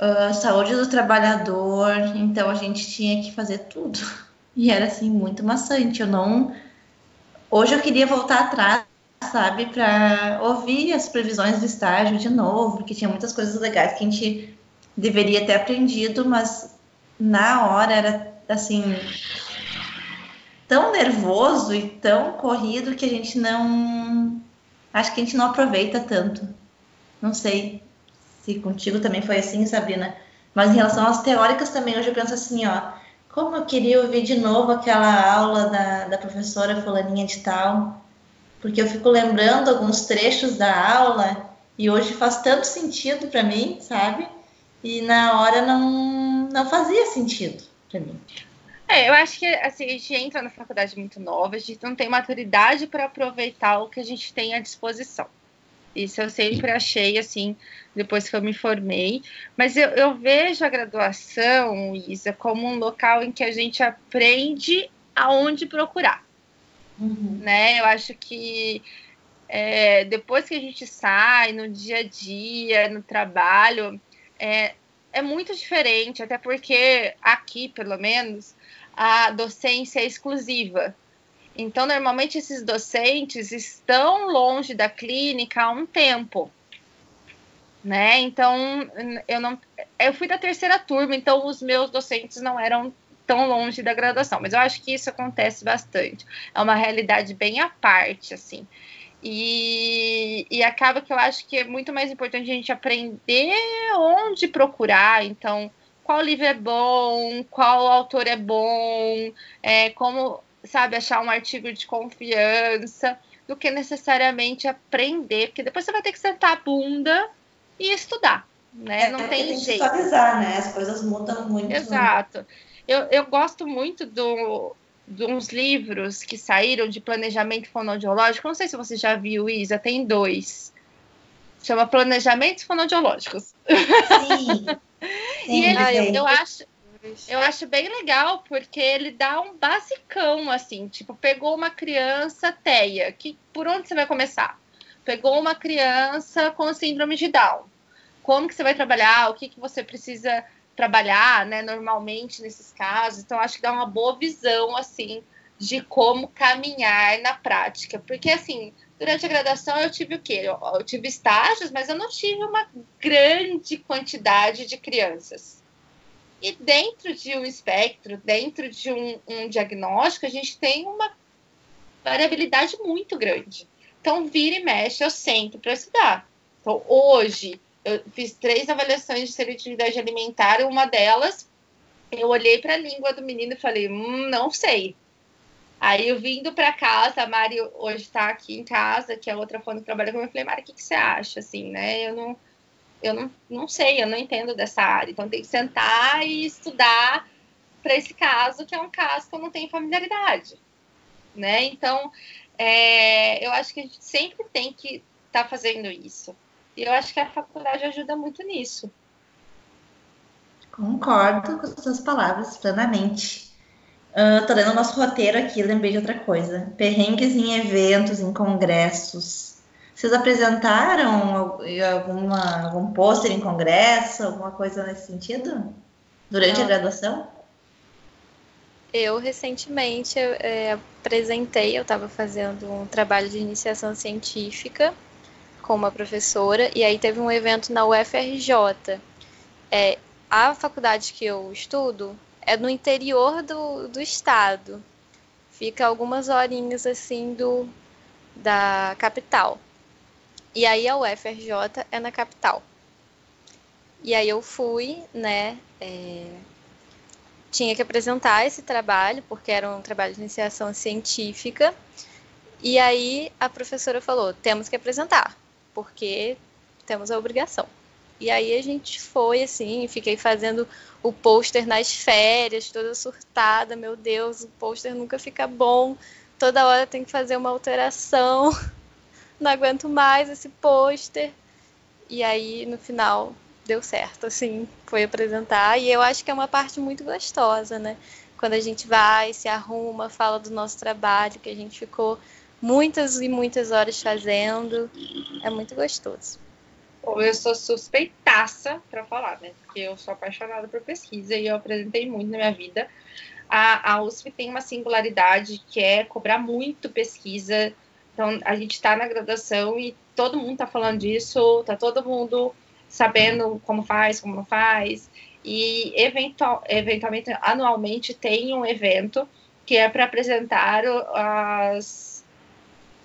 uh, saúde do trabalhador. Então a gente tinha que fazer tudo. E era assim muito maçante. Eu não. Hoje eu queria voltar atrás, sabe, para ouvir as previsões do estágio de novo, porque tinha muitas coisas legais que a gente deveria ter aprendido, mas na hora era assim tão nervoso e tão corrido que a gente não acho que a gente não aproveita tanto. Não sei se contigo também foi assim, Sabrina. Mas em relação às teóricas também, hoje eu penso assim, ó, como eu queria ouvir de novo aquela aula da, da professora fulaninha de tal, porque eu fico lembrando alguns trechos da aula e hoje faz tanto sentido para mim, sabe? E na hora não, não fazia sentido para mim. É, eu acho que assim, a gente entra na faculdade muito nova, a gente não tem maturidade para aproveitar o que a gente tem à disposição. Isso eu sempre achei, assim, depois que eu me formei. Mas eu, eu vejo a graduação, Isa, como um local em que a gente aprende aonde procurar. Uhum. Né? Eu acho que é, depois que a gente sai no dia a dia, no trabalho, é, é muito diferente, até porque aqui, pelo menos, a docência exclusiva. Então, normalmente, esses docentes estão longe da clínica há um tempo. Né? Então, eu não. Eu fui da terceira turma, então os meus docentes não eram tão longe da graduação, mas eu acho que isso acontece bastante. É uma realidade bem à parte, assim. E, e acaba que eu acho que é muito mais importante a gente aprender onde procurar. Então, qual livro é bom, qual autor é bom, é, como, sabe, achar um artigo de confiança, do que necessariamente aprender, porque depois você vai ter que sentar a bunda e estudar, né? É, Não tem, tem jeito. Que atualizar, né? As coisas mudam muito. Exato. Eu, eu gosto muito do, de uns livros que saíram de planejamento fonoaudiológico. Não sei se você já viu, Isa, tem dois. Chama Planejamentos Fonoaudiológicos. Sim. e ele, eu acho, eu acho bem legal porque ele dá um basicão assim, tipo, pegou uma criança teia, que por onde você vai começar? Pegou uma criança com síndrome de Down. Como que você vai trabalhar? O que que você precisa trabalhar, né, normalmente nesses casos? Então acho que dá uma boa visão assim de como caminhar na prática, porque assim, durante a graduação eu tive o quê? Eu, eu, tive estágios, mas eu não tive uma grande quantidade de crianças. E dentro de um espectro, dentro de um, um diagnóstico, a gente tem uma variabilidade muito grande. Então, vira e mexe, eu sento para estudar. Então, hoje, eu fiz três avaliações de seletividade alimentar, uma delas, eu olhei para a língua do menino e falei, hum, não sei. Aí eu vindo para casa, a Mari hoje está aqui em casa, que é outra fã que trabalha comigo, eu falei, Mari, o que, que você acha? Assim, né? Eu não, eu não, não sei, eu não entendo dessa área. Então tem que sentar e estudar para esse caso, que é um caso que eu não tenho familiaridade. Né? Então, é, eu acho que a gente sempre tem que estar tá fazendo isso. E eu acho que a faculdade ajuda muito nisso. Concordo com as suas palavras plenamente. Uh, tô lendo o nosso roteiro aqui, lembrei de outra coisa. Perrengues em eventos, em congressos. Vocês apresentaram alguma, algum pôster em congresso, alguma coisa nesse sentido? Durante Não. a graduação? Eu recentemente é, apresentei, eu estava fazendo um trabalho de iniciação científica com uma professora, e aí teve um evento na UFRJ. É, a faculdade que eu estudo é no interior do, do estado. Fica algumas horinhas assim do da capital. E aí a UFRJ é na capital. E aí eu fui, né? É, tinha que apresentar esse trabalho, porque era um trabalho de iniciação científica. E aí a professora falou: temos que apresentar, porque temos a obrigação. E aí a gente foi assim, fiquei fazendo o pôster nas férias, toda surtada, meu Deus, o pôster nunca fica bom, toda hora tem que fazer uma alteração, não aguento mais esse pôster. E aí no final deu certo, assim, foi apresentar. E eu acho que é uma parte muito gostosa, né? Quando a gente vai, se arruma, fala do nosso trabalho, que a gente ficou muitas e muitas horas fazendo. É muito gostoso. Bom, eu sou suspeitaça para falar, né? Porque eu sou apaixonada por pesquisa e eu apresentei muito na minha vida. A, a USP tem uma singularidade que é cobrar muito pesquisa. Então, a gente está na graduação e todo mundo está falando disso, tá todo mundo sabendo como faz, como não faz. E eventual, eventualmente, anualmente, tem um evento que é para apresentar as,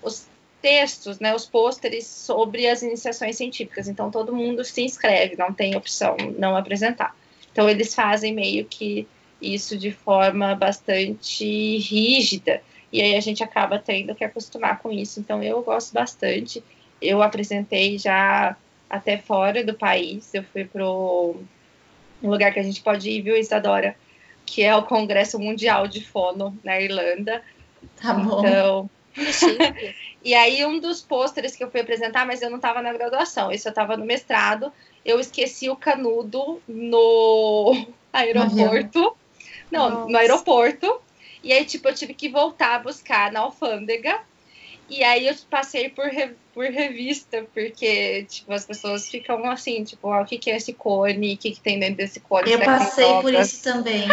os textos, né, os pôsteres sobre as iniciações científicas. Então, todo mundo se inscreve, não tem opção não apresentar. Então, eles fazem meio que isso de forma bastante rígida, e aí a gente acaba tendo que acostumar com isso. Então, eu gosto bastante. Eu apresentei já até fora do país, eu fui para um lugar que a gente pode ir, viu, Isadora? Que é o Congresso Mundial de Fono, na Irlanda. Tá bom. Então, e aí, um dos pôsteres que eu fui apresentar, mas eu não estava na graduação, isso eu estava no mestrado, eu esqueci o canudo no aeroporto. Não, Nossa. no aeroporto. E aí, tipo, eu tive que voltar a buscar na alfândega. E aí eu passei por, re, por revista, porque, tipo, as pessoas ficam assim, tipo, ah, o que, que é esse cone? O que, que tem dentro desse cone? Eu passei por isso também.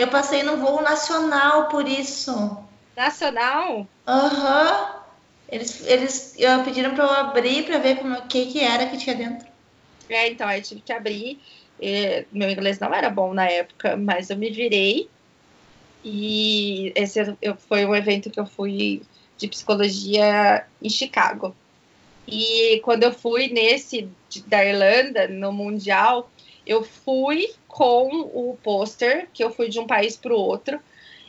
eu passei no voo nacional por isso. Nacional? Aham. Uhum. Eles, eles eu, pediram para eu abrir para ver como, o que, que era que tinha dentro. É, então, aí tive que abrir. E, meu inglês não era bom na época, mas eu me virei. E esse eu, foi um evento que eu fui de psicologia em Chicago. E quando eu fui nesse da Irlanda, no Mundial, eu fui com o pôster, que eu fui de um país para o outro.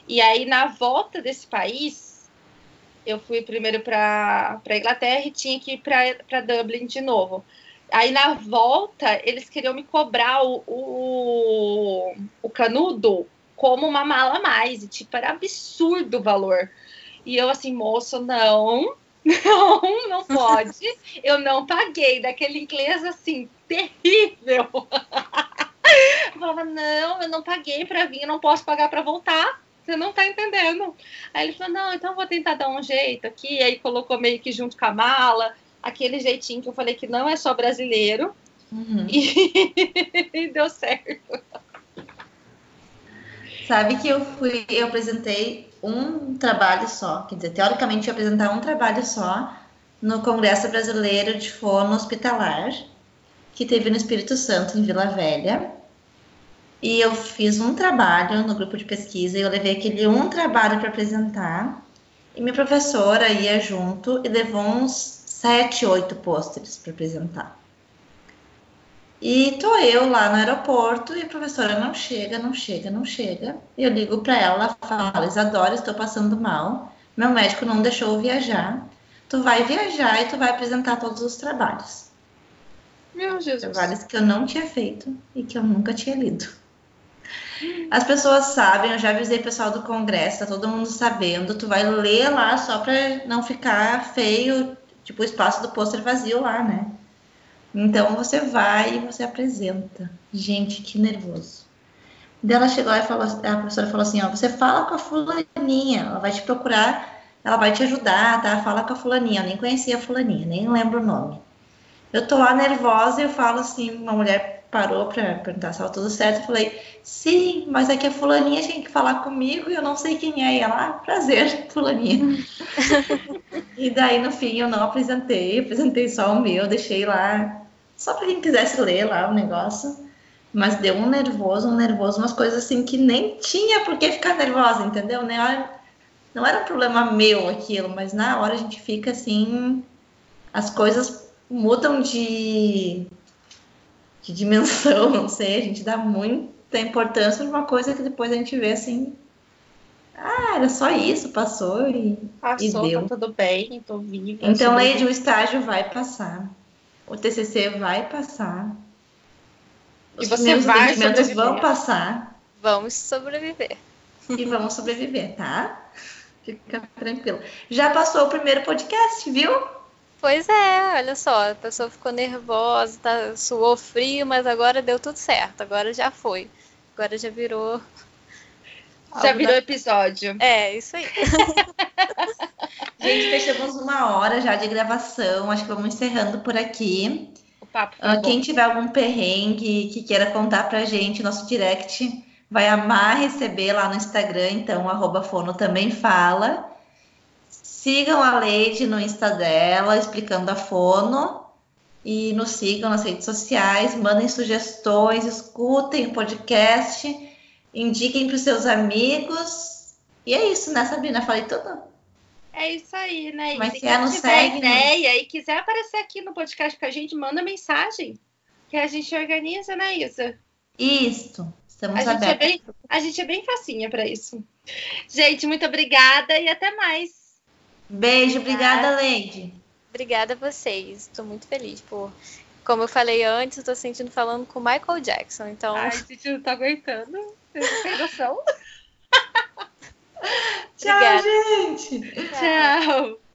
E aí, na volta desse país, eu fui primeiro para a Inglaterra e tinha que ir para Dublin de novo. Aí, na volta, eles queriam me cobrar o, o, o canudo como uma mala a mais. E, tipo, era absurdo o valor. E eu, assim, moço, não, não, não pode. eu não paguei. Daquele inglês, assim, terrível. eu falava, não, eu não paguei para vir, eu não posso pagar para voltar. Você não tá entendendo. Aí ele falou, não, então vou tentar dar um jeito aqui. Aí colocou meio que junto com a mala, aquele jeitinho que eu falei que não é só brasileiro. Uhum. E... e deu certo. Sabe que eu fui, eu apresentei um trabalho só, quer dizer, teoricamente eu ia apresentar um trabalho só no Congresso Brasileiro de Fono Hospitalar, que teve no Espírito Santo, em Vila Velha. E eu fiz um trabalho no grupo de pesquisa e eu levei aquele um trabalho para apresentar. E minha professora ia junto e levou uns sete, oito pôsteres para apresentar. E tô eu lá no aeroporto e a professora não chega, não chega, não chega. Eu ligo para ela, ela fala: Isadora, estou passando mal. Meu médico não deixou eu viajar. Tu vai viajar e tu vai apresentar todos os trabalhos. Meu Jesus. Trabalhos que eu não tinha feito e que eu nunca tinha lido. As pessoas sabem, eu já avisei o pessoal do congresso, tá todo mundo sabendo. Tu vai ler lá só para não ficar feio, tipo o espaço do pôster vazio lá, né? Então você vai e você apresenta. Gente, que nervoso. Daí ela chegou e falou, a professora falou assim, ó, você fala com a fulaninha, ela vai te procurar, ela vai te ajudar, tá? Fala com a fulaninha, eu nem conhecia a fulaninha, nem lembro o nome. Eu tô lá nervosa e eu falo assim, uma mulher parou para perguntar se estava tudo certo. Eu falei, sim, mas é que a fulaninha tinha que falar comigo e eu não sei quem é. E ela, ah, prazer, fulaninha. e daí, no fim, eu não apresentei, apresentei só o meu, deixei lá, só para quem quisesse ler lá o negócio. Mas deu um nervoso, um nervoso, umas coisas assim que nem tinha por que ficar nervosa, entendeu? Não era um problema meu aquilo, mas na hora a gente fica assim, as coisas mudam de de dimensão, não sei, a gente dá muita importância numa coisa que depois a gente vê assim, ah, era só isso, passou e, passou, e deu. Tá tudo bem, tô viva. Então, Leide, o estágio vai passar, o TCC vai passar, os e você vai atendimentos vão passar. Vamos sobreviver. E vamos sobreviver, tá? Fica tranquilo. Já passou o primeiro podcast, viu? Pois é, olha só, a pessoa ficou nervosa, tá, suou frio, mas agora deu tudo certo, agora já foi. Agora já virou. Já virou da... episódio. É, isso aí. Gente, fechamos uma hora já de gravação, acho que vamos encerrando por aqui. O papo tá uh, Quem tiver algum perrengue que queira contar pra gente, nosso direct vai amar receber lá no Instagram, então, arroba fono também fala. Sigam a Leide no Insta dela, explicando a fono. E nos sigam nas redes sociais, mandem sugestões, escutem o podcast, indiquem para os seus amigos. E é isso, né, Sabrina? Falei tudo? É isso aí, né? Mas se ela não segue. ideia e quiser aparecer aqui no podcast com a gente, manda mensagem. Que a gente organiza, né, Isa? Isso. Estamos a abertos. Gente é bem, a gente é bem facinha para isso. Gente, muito obrigada e até mais. Beijo, obrigada, Leide. Obrigada a vocês. Estou muito feliz por. Como eu falei antes, estou sentindo falando com Michael Jackson. Então. Ai, a gente não tá aguentando. Vocês têm noção? Tchau, gente. Tchau.